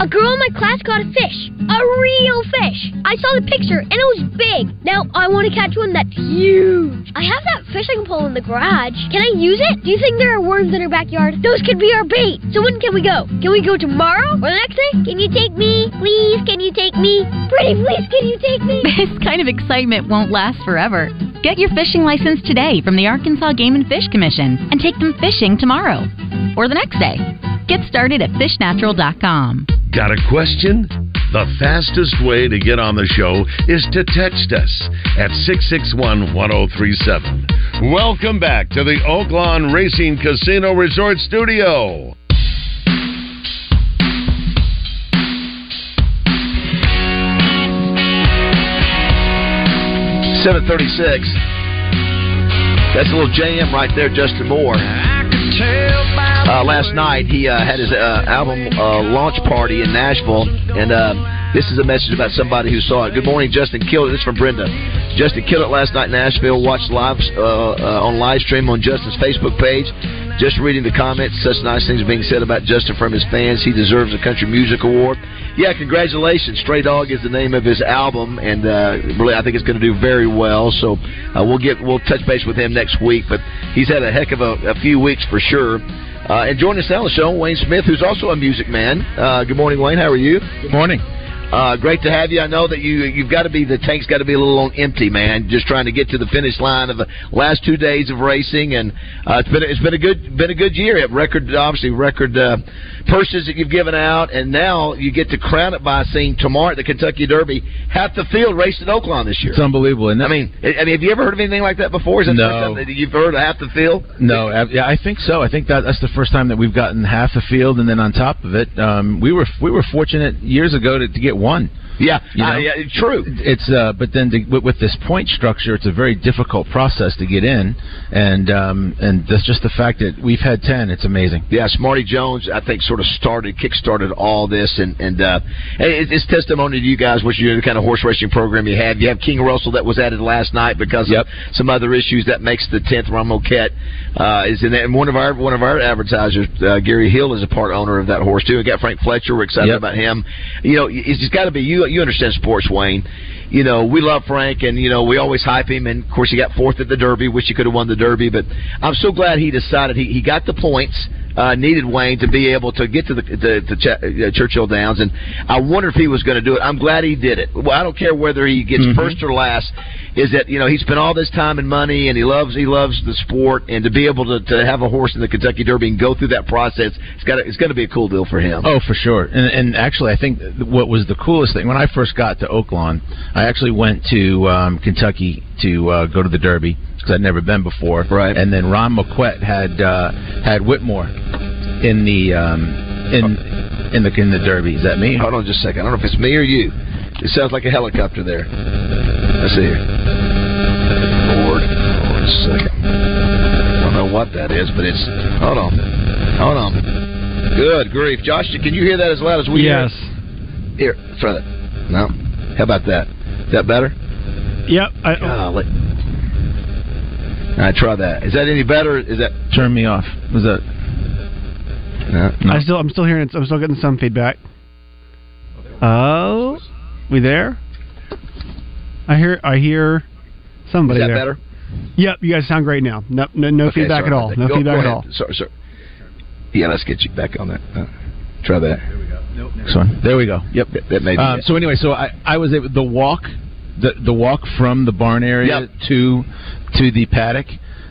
A girl in my class caught a fish. A real fish. I saw the picture and it was big. Now I want to catch one that's huge. I have that fishing pole in the garage. Can I use it? Do you think there are worms in our backyard? Those could be our bait. So when can we go? Can we go tomorrow or the next day? Can you take me? Please, can you take me? Pretty please, can you take me? This kind of excitement won't last forever. Get your fishing license today from the Arkansas Game and Fish Commission and take them fishing tomorrow or the next day. Get started at fishnatural.com. Got a question? The fastest way to get on the show is to text us at 661 1037. Welcome back to the Oaklawn Racing Casino Resort Studio. Seven thirty-six. That's a little jam right there, Justin Moore. Uh, last night he uh, had his uh, album uh, launch party in Nashville, and uh, this is a message about somebody who saw it. Good morning, Justin. Killed it. This is from Brenda. Justin killed it last night in Nashville. Watched live uh, on live stream on Justin's Facebook page. Just reading the comments, such nice things being said about Justin from his fans. He deserves a Country Music Award. Yeah, congratulations. Stray Dog is the name of his album, and really, I think it's going to do very well. So uh, we'll get we'll touch base with him next week. But he's had a heck of a, a few weeks for sure. Uh, and joining us now on the show, Wayne Smith, who's also a music man. Uh, good morning, Wayne. How are you? Good morning. Uh, great to have you. I know that you you've got to be the tank's got to be a little on empty, man. Just trying to get to the finish line of the last two days of racing, and uh, it's been it's been a good been a good year. Record obviously record uh, purses that you've given out, and now you get to crown it by seeing tomorrow at the Kentucky Derby half the field raced at Oaklawn this year. It's unbelievable. It? I mean, I mean, have you ever heard of anything like that before? Is that No. that you've heard of half the field? No, yeah, I think so. I think that that's the first time that we've gotten half the field, and then on top of it, um, we were we were fortunate years ago to, to get one. Yeah, You know? uh, yeah, true. It's uh, but then to, with, this point structure, it's a very difficult process to get in, and um, and that's just the fact that we've had ten. It's amazing. Yeah, Smarty Jones, I think, sort of started, kick-started all this, and and uh, it's testimony to you guys, which you're the kind of horse racing program you have. You have King Russell that was added last night because of some other issues that makes the tenth Ron Moquett uh, is in there. And one of our one of our advertisers, uh, Gary Hill, is a part owner of that horse too. We got Frank Fletcher. We're excited Yep. about him. You know, it's just got to be you. You understand sports, Wayne. You know, we love Frank, and you know we always hype him. And of course, he got fourth at the Derby. Wish he could have won the Derby, but I'm so glad he decided he, he got the points uh, needed Wayne to be able to get to the to, to Ch- uh, Churchill Downs, and I wonder if he was going to do it. I'm glad he did it. Well, I don't care whether he gets Mm-hmm. first or last. Is that you know he spent all this time and money, and he loves he loves the sport, and to be able to, to have a horse in the Kentucky Derby and go through that process, it's got it's going to be a cool deal for him. Oh, for sure. And, and actually, I think what was the coolest thing when I first got to Oaklawn, I actually went to um, Kentucky to uh, go to the Derby because I'd never been before. Right. And then Ron Moquett had uh, had Whitmore in the um, in in the in the Derby. Is that me? Hold on just a second. I don't know if it's me or you. It sounds like a helicopter there. Let's see here. Lord, hold on a second. I don't know what that is, but it's. Hold on. Hold on. Good grief. Josh, can you hear that as loud as we Yes. hear? Here, try that. No. How about that? Is that better? Yep. I, Golly. I try that. Is that any better? Is that turn me off? Was that? I still, I'm still hearing. I'm still getting some feedback. Oh, we there? I hear. I hear somebody Is that there. better? Yep, you guys sound great now. No, no, no Okay, feedback sorry at all. No Go- feedback go at all. Sorry, sorry. Yeah, let's get you back on that. Uh, try that. There we Next one. There we go. Yep. That, that may be Um, it. so anyway, so I, I was able the walk, the the walk from the barn area to to the paddock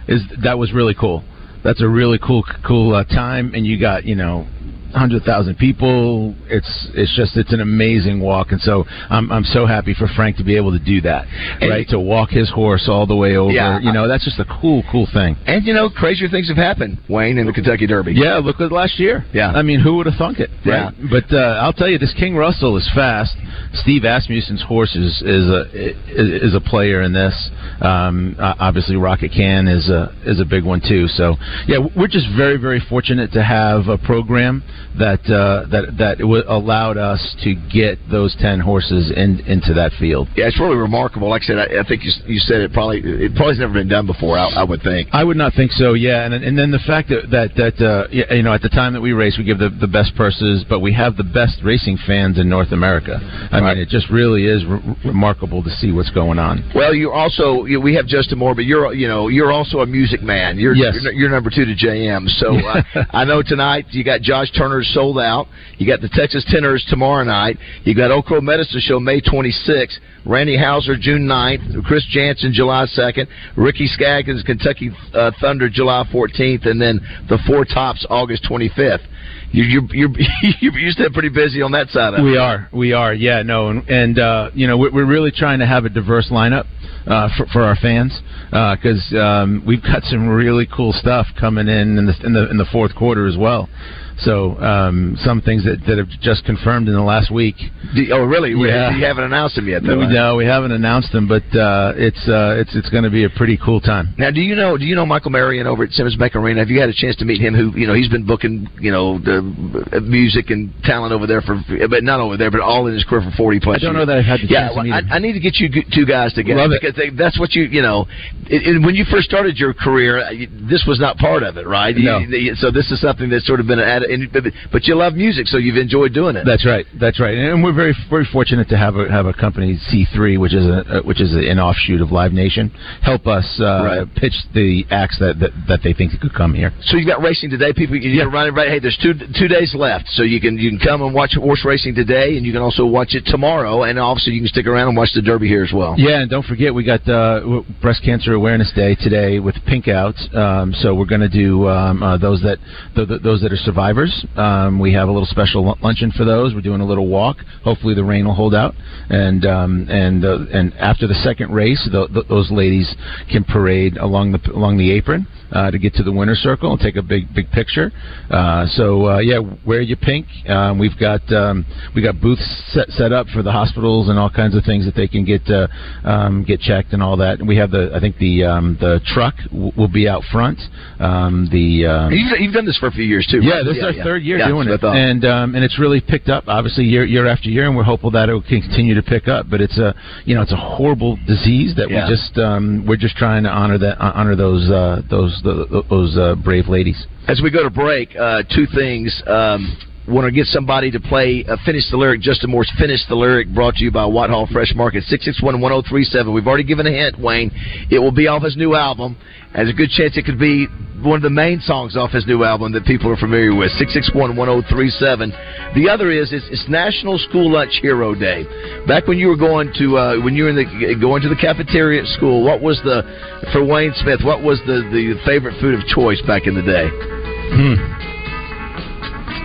is that was really cool. That's a really cool cool uh, time, and you got you know. Hundred thousand people. It's it's just it's an amazing walk, and so I'm I'm so happy for Frank to be able to do that, right? To walk his horse all the way over. Yeah. you know that's just a cool cool thing. And you know, crazier things have happened, Wayne, in the Kentucky Derby. Yeah, look at last year. Yeah. I mean, who would have thunk it? Yeah. Right? But uh, I'll tell you, this King Russell is fast. Steve Asmussen's horse is is a is, a player in this. Um, obviously, Rocket Can is a is a big one too. So yeah, we're just very very fortunate to have a program that uh, that that w- allowed us to get those ten horses in, into that field. Yeah, it's really remarkable. Like I said, I, I think you, you said it probably it never been done before. I, I would think. I would not think so. Yeah, and and then the fact that that that uh, you know at the time that we race, we give the the best purses, but we have the best racing fans in North America. I mean, it just really is re- remarkable to see what's going on. Well, you're also you, we have Justin Moore, but you're you know you're also a music man. You're Yes. you're, you're number two to JM. So uh, I know tonight you got Josh Turner's sold out. You got the Texas Tenors tomorrow night. You got Old Crow Medicine Show May 26th. Randy Houser June 9th. Chris Janson July 2nd. Ricky Skaggs Kentucky uh, Thunder July 14th, and then the Four Tops August 25th. You, you're you're you're you stay pretty busy on that side of it. We are, we are, yeah, no, and, and uh, you know we're, we're really trying to have a diverse lineup uh, for, for our fans because um, we've got some really cool stuff coming in in the in the, in the fourth quarter as well. So um, some things that, that have just confirmed in the last week. Do- oh, really? We- Yeah. You haven't announced them yet, though. No, no, we haven't announced them, but uh, it's uh, it's it's going to be a pretty cool time. Now, do you know? Do you know Michael Marion over at Simmons Bank Arena? Have you had a chance to meet him? Who you know? He's been booking you know the uh, music and talent over there for, but not over there, but all in his career for forty plus. I don't years. know that I've had the yeah, well, I. I need to get you two guys together Love because they, that's what you you know. It, it, when you first started your career, uh, this was not part of it, right? No. you- so this is something that's sort of been added. And, but, but you love music, so you've enjoyed doing it. That's right. That's right. And we're very very fortunate to have a have a company C three, which is a uh, which is an offshoot of Live Nation, help us uh, pitch the acts that, that that they think could come here. So you've got racing today. People, you yeah. running everybody. Hey, there's two two days left, so you can you can come and watch horse racing today, and you can also watch it tomorrow, and also you can stick around and watch the Derby here as well. Yeah, and don't forget we got uh, Breast Cancer Awareness Day today with Pink Out. Um, so we're going to do um, uh, those that th- th- those that are survivors. Um, we have a little special lu- luncheon for those. We're doing a little walk. Hopefully the rain will hold out, and um, and uh, and after the second race, th- th- those ladies can parade along the along the apron uh, to get to the winner's circle and take a big big picture. Uh, so uh, yeah, wear your pink. Um, we've got um, we got booths set set up for the hospitals and all kinds of things that they can get uh, um, get checked and all that. And we have the I think the um, the truck w- will be out front. Um, the um, You've, you've done this for a few years too. yeah, right? this is our yeah. third year Yeah, doing it, what I thought. and um, and it's really picked up, obviously year year after year, and we're hopeful that it will continue to pick up. But it's a you know it's a horrible disease that Yeah. we just um, we're just trying to honor that honor those uh, those those uh, brave ladies. As we go to break, uh, two things. Um, Want to get somebody to play uh, Finish the Lyric, Justin Moore's Finish the Lyric, brought to you by Whitehall Fresh Market, 661 1037. We've already given a hint, Wayne. It will be off his new album. There's a good chance it could be one of the main songs off his new album that people are familiar with, 661 1037. The other is it's, it's National School Lunch Hero Day. Back when you were going to uh, when you were in the going to the cafeteria at school, what was the for Wayne Smith? What was the the favorite food of choice back in the day?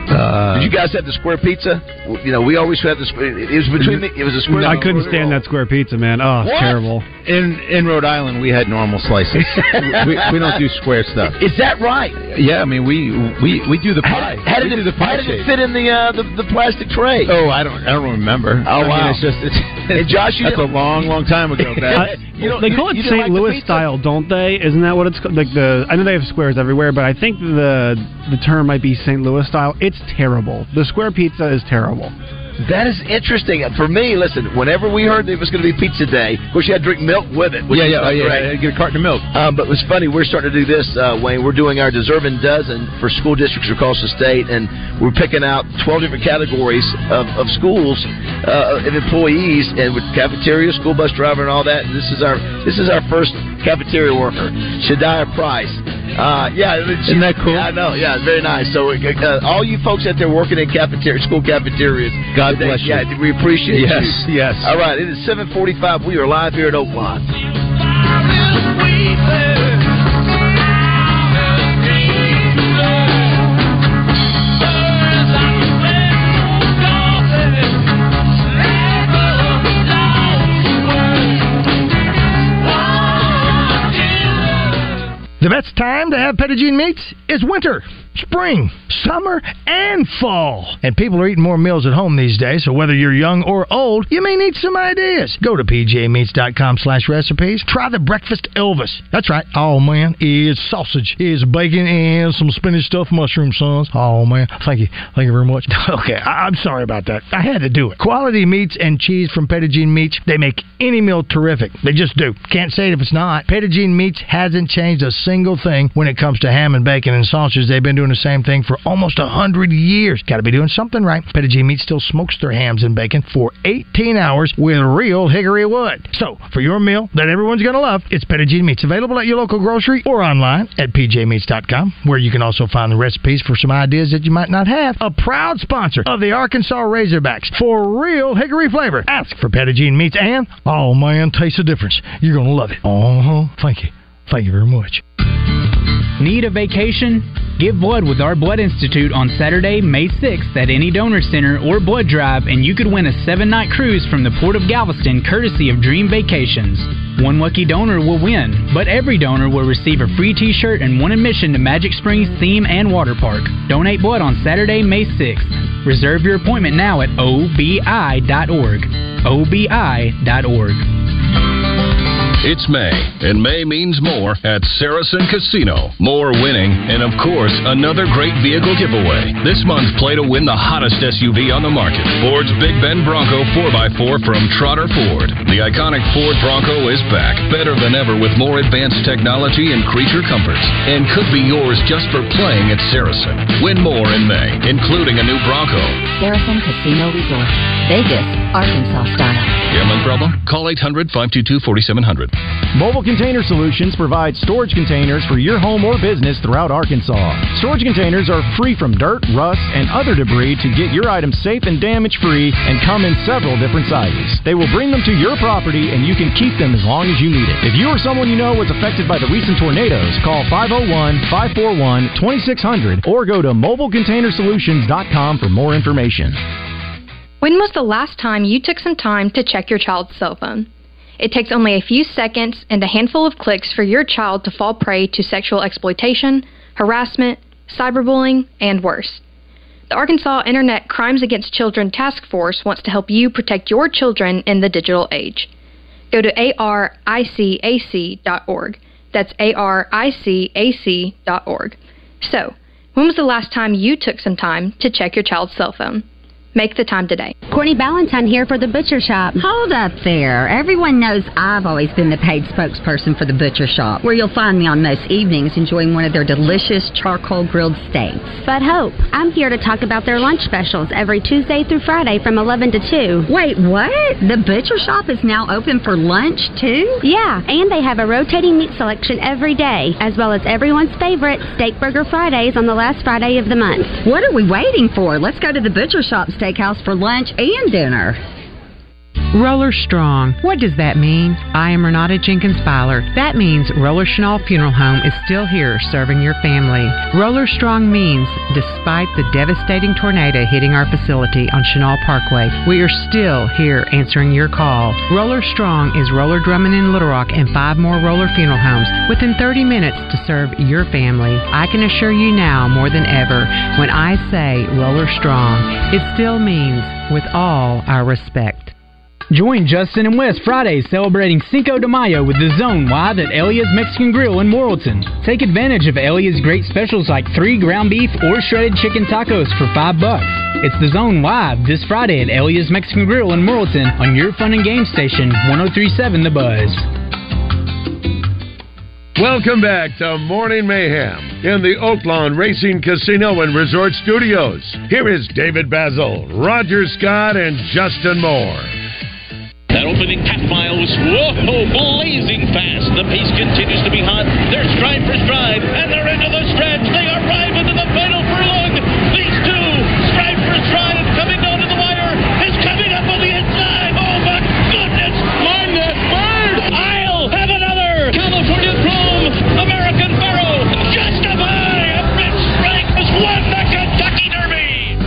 Uh, Did you guys have the square pizza? You know, we always had the. square- It was between the. It was a square. I couldn't stand that square pizza, man. Oh, it's terrible. In in Rhode Island, we had normal slices. we, we don't do square stuff. Is that right? Yeah, I mean we we we do the pie. How we did do it, the pie how did it fit in the uh, the, the plastic tray? Oh, I don't I don't remember. Oh, I mean, wow. it's just it's, And Josh, you that's a long long time ago. I- Bad. You don't- they call it St. like Louis style, don't they? Isn't that what it's called? Like the I know they have squares everywhere, but I think the the term might be St. Louis style. It's terrible. The square pizza is terrible. That is interesting. For me, listen, whenever we heard it was going to be pizza day, of course you had to drink milk with it. Which Yeah, yeah, oh, yeah, great. yeah, get a carton of milk. Um, but it was funny. We're starting to do this, uh, Wayne. We're doing our deserving dozen for school districts across the state, and we're picking out 12 different categories of, of schools uh, of employees, and with cafeteria, school bus driver, and all that. And this is our this is our first cafeteria worker, Shadiah Price. Uh, yeah, isn't that cool? Yeah, I know. Yeah, it's very nice. So, uh, all you folks out there working in cafeteria, school cafeterias, God today, bless you. Yeah, we appreciate it. Yes, you. yes. All right, it is 7:45. We are live here at Oaklawn. The best time to have Petit Jean meats is winter, spring, summer, and fall. And people are eating more meals at home these days, so whether you're young or old, you may need some ideas. Go to pjmeats.com slash recipes. Try the Breakfast Elvis. That's right. Oh, man, it's sausage, it's bacon, and some spinach stuffed mushroom sons. Oh, man. Thank you. Thank you very much. okay, I- I'm sorry about that. I had to do it. Quality meats and cheese from Petit Jean Meats, they make any meal terrific. They just do. Can't say it if it's not. Petit Jean Meats hasn't changed a single thing when it comes to ham and bacon and sausage. They've been doing the same thing for almost a hundred years. Got to be doing something right. Petit Jean Meats still smokes their hams and bacon for 18 hours with real hickory wood. So, for your meal that everyone's going to love, it's Petit Jean Meats. Available at your local grocery or online at pjmeats.com, where you can also find the recipes for some ideas that you might not have. A proud sponsor of the Arkansas Razorbacks for real hickory flavor. Ask for Petit Jean Meats and, oh man, taste the difference. You're going to love it. Uh huh. Thank you. Thank you very much. Need a vacation? Give blood with our Blood Institute on Saturday, May 6th at any donor center or blood drive, and you could win a seven night cruise from the Port of Galveston courtesy of Dream Vacations. One lucky donor will win, but every donor will receive a free t shirt and one admission to Magic Springs Theme and Water Park. Donate blood on Saturday, May 6th. Reserve your appointment now at obi.org. obi.org. It's May, and May means more at Saracen Casino. More winning, and of course, another great vehicle giveaway. This month, play to win the hottest SUV on the market Ford's Big Bend Bronco 4x4 from Trotter Ford. The iconic Ford Bronco is back, better than ever with more advanced technology and creature comforts, and could be yours just for playing at Saracen. Win more in May, including a new Bronco. Saracen Casino Resort, Vegas, Arkansas style. Gambling problem? Call 800 522 4700. Mobile Container Solutions provides storage containers for your home or business throughout Arkansas. Storage containers are free from dirt, rust, and other debris to get your items safe and damage free and come in several different sizes. They will bring them to your property and you can keep them as long as you need it. If you or someone you know was affected by the recent tornadoes, call 501 541 2600 or go to mobilecontainersolutions.com for more information. When was the last time you took some time to check your child's cell phone? It takes only a few seconds and a handful of clicks for your child to fall prey to sexual exploitation, harassment, cyberbullying, and worse. The Arkansas Internet Crimes Against Children Task Force wants to help you protect your children in the digital age. Go to aricac.org. That's aricac.org. So, when was the last time you took some time to check your child's cell phone? Make the time today. Courtney Ballantyne here for the Butcher Shop. Hold up there. Everyone knows I've always been the paid spokesperson for the Butcher Shop, where you'll find me on most evenings enjoying one of their delicious charcoal grilled steaks. But Hope, I'm here to talk about their lunch specials every Tuesday through Friday from 11 to 2. Wait, what? The Butcher Shop is now open for lunch, too? Yeah, and they have a rotating meat selection every day, as well as everyone's favorite Steak Burger Fridays on the last Friday of the month. What are we waiting for? Let's go to the Butcher Shop Steakhouse for lunch and dinner. Roller Strong. What does that mean? I am Renata Jenkins Byler. That means Roller Chenal Funeral Home is still here serving your family. Roller Strong means, despite the devastating tornado hitting our facility on Chenal Parkway, we are still here answering your call. Roller Strong is Roller Drummond in Little Rock and five more Roller Funeral Homes within 30 minutes to serve your family. I can assure you now more than ever, when I say Roller Strong, it still means with all our respect. Join Justin and Wes Fridays celebrating Cinco de Mayo with the Zone Live at Elia's Mexican Grill in Morrilton. Take advantage of Elia's great specials like three ground beef or shredded chicken tacos for five bucks. It's the Zone Live this Friday at Elia's Mexican Grill in Morrilton on your fun and game station 1037 The Buzz. Welcome back to Morning Mayhem in the Oaklawn Racing Casino and Resort Studios. Here is David Bazzel, Roger Scott, and Justin Moore. Opening half mile was whoa, blazing fast. The pace continues to be hot. They're stride for stride, and they're into the stretch. They arrive into the final furlong. These two, stride for stride, and coming down to the wire, coming up on the inside. Oh my goodness! I'll have another. California Chrome, American Justify. A Rich Strike has won the Kentucky Derby.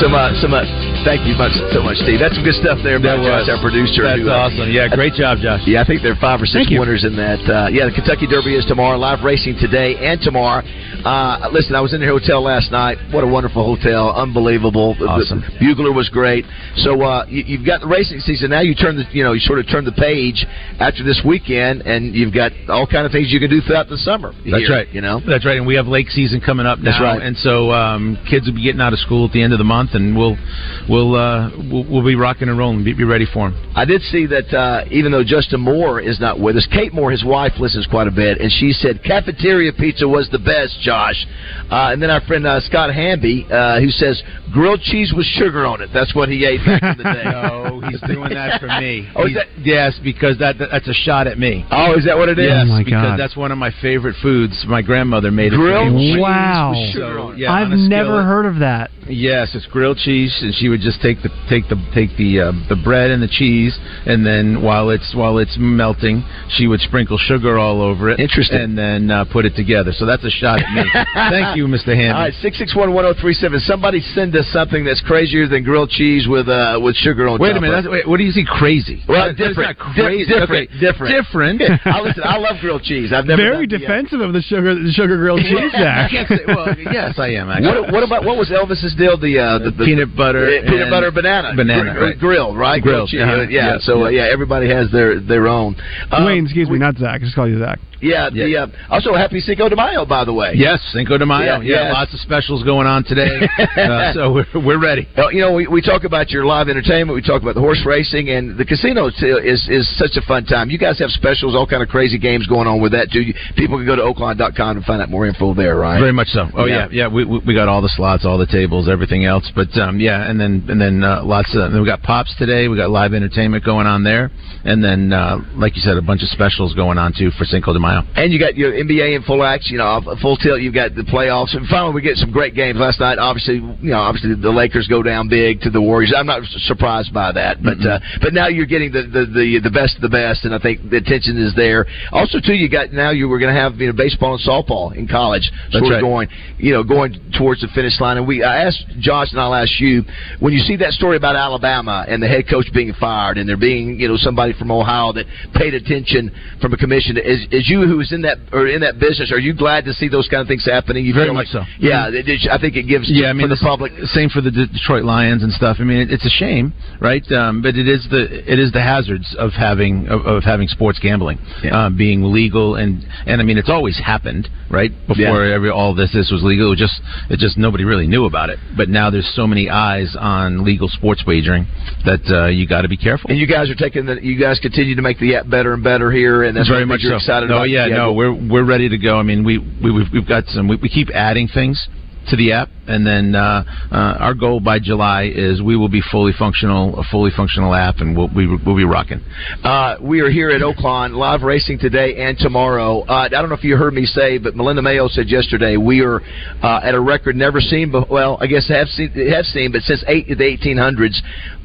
Some, uh, some, uh, thank you much so much, Steve. That's some good stuff there by Josh, our producer. That's who, uh, awesome. Yeah, great job, Josh. Yeah, I think there are five or six winners in that. Uh, yeah, the Kentucky Derby is tomorrow. Live racing today and tomorrow. Uh, listen, I was in the hotel last night. What a wonderful hotel! Unbelievable. Awesome. The Bugler was great. So uh, you, you've got the racing season now. You turn the, you know, you sort of turn the page after this weekend, and you've got all kind of things you can do throughout the summer. That's here, right. You know. That's right, and we have lake season coming up now, That's right. and so um, kids will be getting out of school at the end of the month, and we'll we'll uh, we'll, we'll be rocking and rolling. Be, be ready for them. I did see that uh, even though Justin Moore is not with us, Kate Moore, his wife, listens quite a bit, and she said cafeteria pizza was the best, Josh. Uh, and then our friend uh, Scott Hamby, uh, who says grilled cheese with sugar on it. That's what he ate back in the day. no, he's doing that for me. Oh, is He's- yes, because that that's a shot at me. Oh, is that what it is? Yes, Oh, my because God. that's one of my favorite foods. My grandmother made it. Grilled for me. cheese Wow. with sugar on it. Yeah, I've on never skillet. heard of that. Yes, it's grilled cheese, and she would just take the take the take the uh, the bread and the cheese, and then while it's while it's melting, she would sprinkle sugar all over it. Interesting. And then uh, put it together. So that's a shot at me. Thank you, Mr. Hammond. All right, six six one one zero three seven. Somebody send us something that's crazier than grilled cheese with uh, with sugar on it. Wait top a minute. of wait, what do you see? Crazy? Well, That- that's different, not Di- different, Okay. different, Different. I listen. I love grilled cheese. I've never Very done the, uh, defensive of the sugar the sugar grilled cheese, Zach. I can't say- well, yes, I am. Actually. What, what about what was Elvis's deal? The, uh, the, the peanut butter, uh, peanut and butter banana, banana, Gr- right. grilled, right? Grilled, cheese. uh-huh. yeah. Yeah, So uh, yeah. yeah, everybody has their their own. Um, Wayne, excuse me, not Zach. Just call you Zach. Yeah. The uh, also happy Cinco de Mayo, by the way. Yes, Cinco de Mayo. Yeah, Yeah, lots of specials going on today. uh, so we're, we're ready. You know, we, we talk about your live entertainment. We talk about the horse racing, and the casino is is, is such a fun time. You guys have specials, all kind of crazy games going on with that too. People can go to oaklawn.com and find out more info there, right? Very much so. Oh yeah, yeah. we, we we got all the slots, all the tables, everything else. But um, yeah, and then and then uh, lots of. Then we got pops today. We got live entertainment going on there, and then uh, like you said, a bunch of specials going on too for Cinco de Mayo. And you got your NBA in full action, you know, full tilt. You've got the playoffs, and finally we get some great games last night. Obviously, you know, obviously the Lakers go down big to the Warriors. I'm not surprised by that, but uh, but now you're getting the, the the the best of the best, and I think the attention is there. Also, too, you got now you were going to have you know baseball and softball in college, That's sort of right. going you know going towards the finish line. And we I asked Josh, and I'll ask you when you see that story about Alabama and the head coach being fired, and there being you know somebody from Ohio that paid attention from a commission. Is is you who is in that or in that business? Are you glad to see those kind of things happening? You Very much like, so. Yeah, it- it- I think it gives Yeah, I mean for the public. Same for the De- Detroit Lions and stuff. I mean, it, it's a shame, right? Um, but it is the it is the hazards of having of, of having sports gambling, uh, being legal, and and I mean it's always happened, right? Before every all this this was legal, it just it just nobody really knew about it. But now there's so many eyes on legal sports wagering that uh, you got to be careful. And you guys are taking the. You guys continue to make the app better and better here, and that's very much you're so. excited no, Oh, about. yeah, no, we're we're ready to go. I mean, we we we've, we've got some. We, we keep adding things to the app, and then uh, uh, our goal by July is we will be fully functional, a fully functional app, and we'll we, we'll be rocking. Uh, we are here at Oaklawn, live racing today and tomorrow. Uh, I don't know if you heard me say, but Melinda Mayo said yesterday we are uh, at a record never seen. But well, I guess have seen, have seen, but since eight, the 1800s,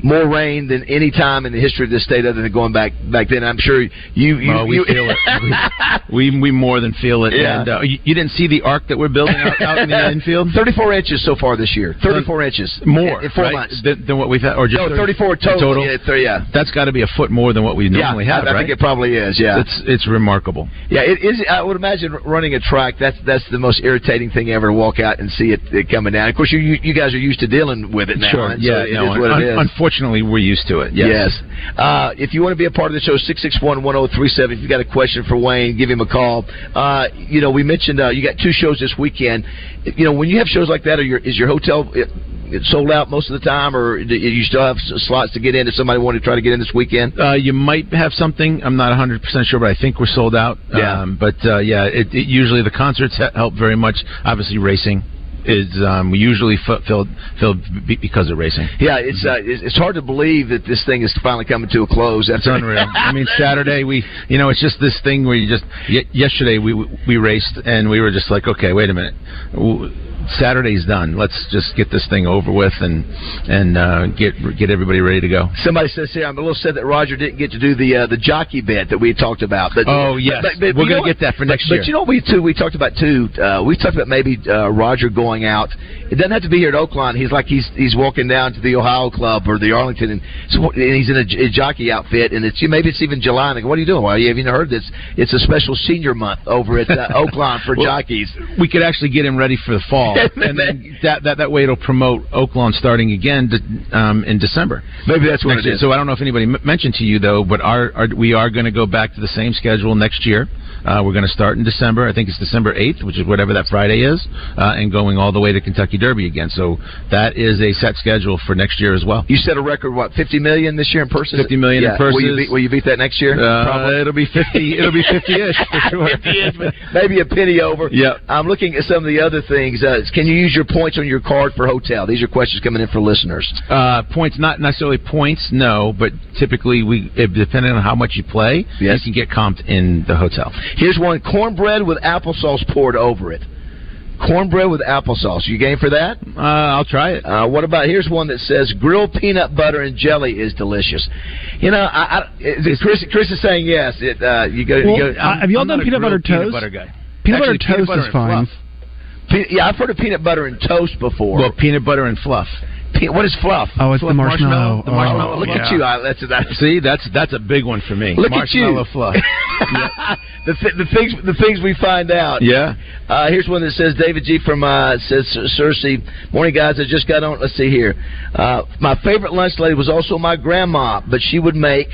more rain than any time in the history of this state, other than going back back then. I'm sure you you, Well, we you feel it. We, we we more than feel it. Yeah. And uh, you, you didn't see the arc that we're building out, out in the infield. 34 inch inches so far this year. 34 inches. More in, four right? months. than, than what we've had, or just No, 34 total. Yeah, th- yeah. That's got to be a foot more than what we normally yeah, have, I, I right? think it probably is. Yeah, It's it's remarkable. yeah. It is. I would imagine running a track. That's that's the most irritating thing ever to walk out and see it, it coming down. Of course, you you guys are used to dealing with it now. Sure. so Yeah. it no. un- it is. Unfortunately, we're used to it. Yes. Uh, if you want to be a part of the show, 661-1037. If you've got a question for Wayne, give him a call. Uh, you know, we mentioned uh, you got two shows this weekend. You know, when you have shows like that, are your, is your hotel uh, sold out most of the time, or do you still have slots to get in if somebody wanted to try to get in this weekend? Uh, you might have something. I'm not 100 percent sure, but I think we're sold out. Yeah. Um, but uh, yeah, it, it usually the concerts help very much. Obviously, racing is um, usually f- filled filled b- because of racing. Yeah, it's uh, it's it's hard to believe that this thing is finally coming to a close. That's unreal. I mean, Saturday we, you know, it's just this thing where you just. Y- yesterday we we raced and we were just like, okay, wait a minute. Saturday's done. Let's just get this thing over with and and uh, get get everybody ready to go. Somebody says here, I'm a little sad that Roger didn't get to do the uh, the jockey bet that we had talked about. But, Oh, yes. We're gonna get that for But- next but, year. you know, we too we talked about too. Uh, we talked about maybe uh, Roger going out. It doesn't have to be here at Oaklawn. He's like he's he's walking down to the Ohio Club or the Arlington, and, so, and he's in a jockey outfit, and it's maybe it's even July. And they what are you doing? Well, you haven't heard this. It's a special senior month over at uh, Oaklawn for Well, jockeys. We could actually get him ready for the fall, and then that, that that way it'll promote Oaklawn starting again to, um, in December. Maybe that's what Next it year. So I don't know if anybody m- mentioned to you though, but our, our we are going to go back to the same schedule next year. Uh, we're going to start in December. I think it's December eighth, which is whatever that Friday is, uh, and going all the way to Kentucky Derby again. So that is a set schedule for next year as well. You set a record what 50 million this year in purses. 50 million in yeah. Will you, beat, will you beat that next year? Uh, it'll be fifty. It'll be fifty-ish for sure. 50-ish, maybe a penny over. Yeah. I'm looking at some of the other things. Uh, can you use your points on your card for hotel? These are questions coming in for listeners. Uh, points, not necessarily points, no, but typically we, depending on how much you play, you can get comped in the hotel. Here's one: cornbread with applesauce poured over it. Cornbread with applesauce. You game for that? Uh, I'll try it. Uh, what about here's one that says grilled peanut butter and jelly is delicious. You know, I, I, is- Chris, Chris is saying yes. It, uh, you go. Well, you go uh, have y'all done peanut butter toast? Peanut butter toast is fine. Pe- yeah, I've heard of peanut butter and toast before. Well, peanut butter and fluff. Pe- what is fluff? Oh, it's the Fluff marshmallow. The marshmallow. Oh, look fluff. at you! I, that's that. See, that's that's a big one for me. Look at you. marshmallow fluff. the, th- the things the things we find out. Yeah. Uh, here's one that says David G from uh, says Searcy. Morning guys, I just got on. Let's see here. Uh, my favorite lunch lady was also my grandma, but she would make.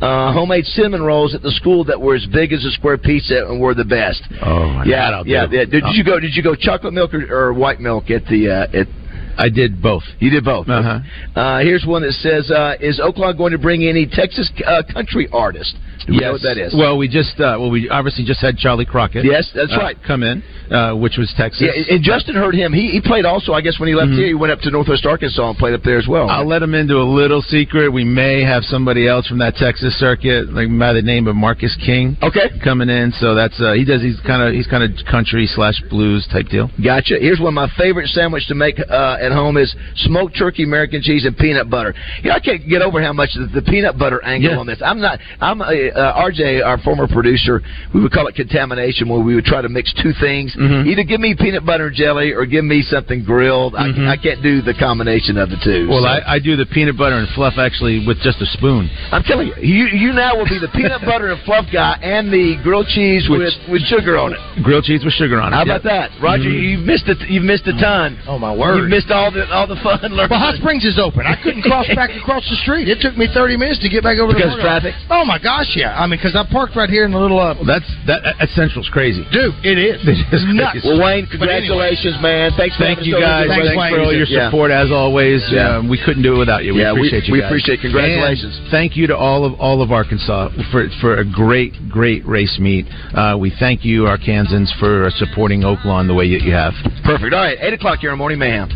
Uh, homemade cinnamon rolls at the school that were as big as a square pizza and were the best. Oh, yeah, that I'll yeah, do. yeah. Did, Oh. you go? Did you go chocolate milk or, or white milk at the? Uh, at I did both. You did both. Uh-huh. Uh, here's one that says, uh, "Is Oaklawn going to bring any Texas uh, country artist?" Do know what that is? Well, we just uh, well, we obviously just had Charley Crockett. Yes, that's uh, right. Come in, uh, which was Texas. Yeah, and Justin heard him. He he played also. I guess when he left Mhm. here, he went up to Northwest Arkansas and played up there as well. I'll let him into a little secret. We may have somebody else from that Texas circuit, like by the name of Marcus King. Okay, coming in. So that's uh, he does. He's kind of he's kind of country slash blues type deal. Gotcha. Here's one of my favorite sandwich to make uh, at home is smoked turkey, American cheese, and peanut butter. You know, I can't get over how much the, the peanut butter angle Yeah. on this. I'm not. I'm uh, uh, RJ, our former producer. We would call it contamination, where we would try to mix two things. Mhm. Either give me peanut butter and jelly, or give me something grilled. Mhm. I, I can't do the combination of the two. Well, so. I, I do the peanut butter and fluff actually with just a spoon. I'm telling you, you you now will be the peanut butter and fluff guy and the grilled cheese with Which- with sugar on it. Grilled cheese with sugar on it. How about that, Roger? Mhm. You've missed it. You've missed a ton. Oh my word! You've missed all the all the fun. Well, Hot Springs is open. I couldn't cross back across the street. It took me 30 minutes to get back over Because the of traffic? Oh my gosh, yeah. I mean, because I parked right here in the little. Uh, That's that. that Central's crazy. Dude, it is. It's nuts. crazy. Well, Wayne, But anyway. congratulations, man. Thanks for Thank you guys. here. Thanks, Thanks, for all your Yeah. support as always. Yeah. Um, we couldn't do it without you. We Yeah, we- appreciate you. we appreciate. Congratulations. And thank you to all of all of Arkansas for for a great great race meet. Uh, we thank you, Arkansans, for supporting Oaklawn the way that you have. Perfect. All right, eight o'clock here on Morning Mayhem.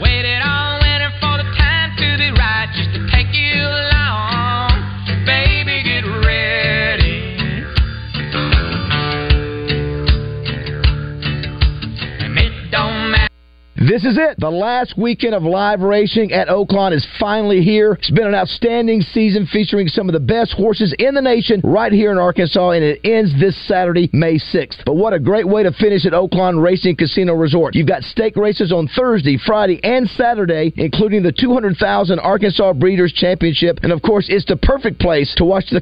Waited on winter for the time to be right, This is it. The last weekend of live racing at Oaklawn is finally here. It's been an outstanding season featuring some of the best horses in the nation right here in Arkansas, and it ends this Saturday, May 6th. But what a great way to finish at Oaklawn Racing Casino Resort. You've got stake races on Thursday, Friday, and Saturday, including the 200,000 Arkansas Breeders' Championship. And of course, it's the perfect place to watch the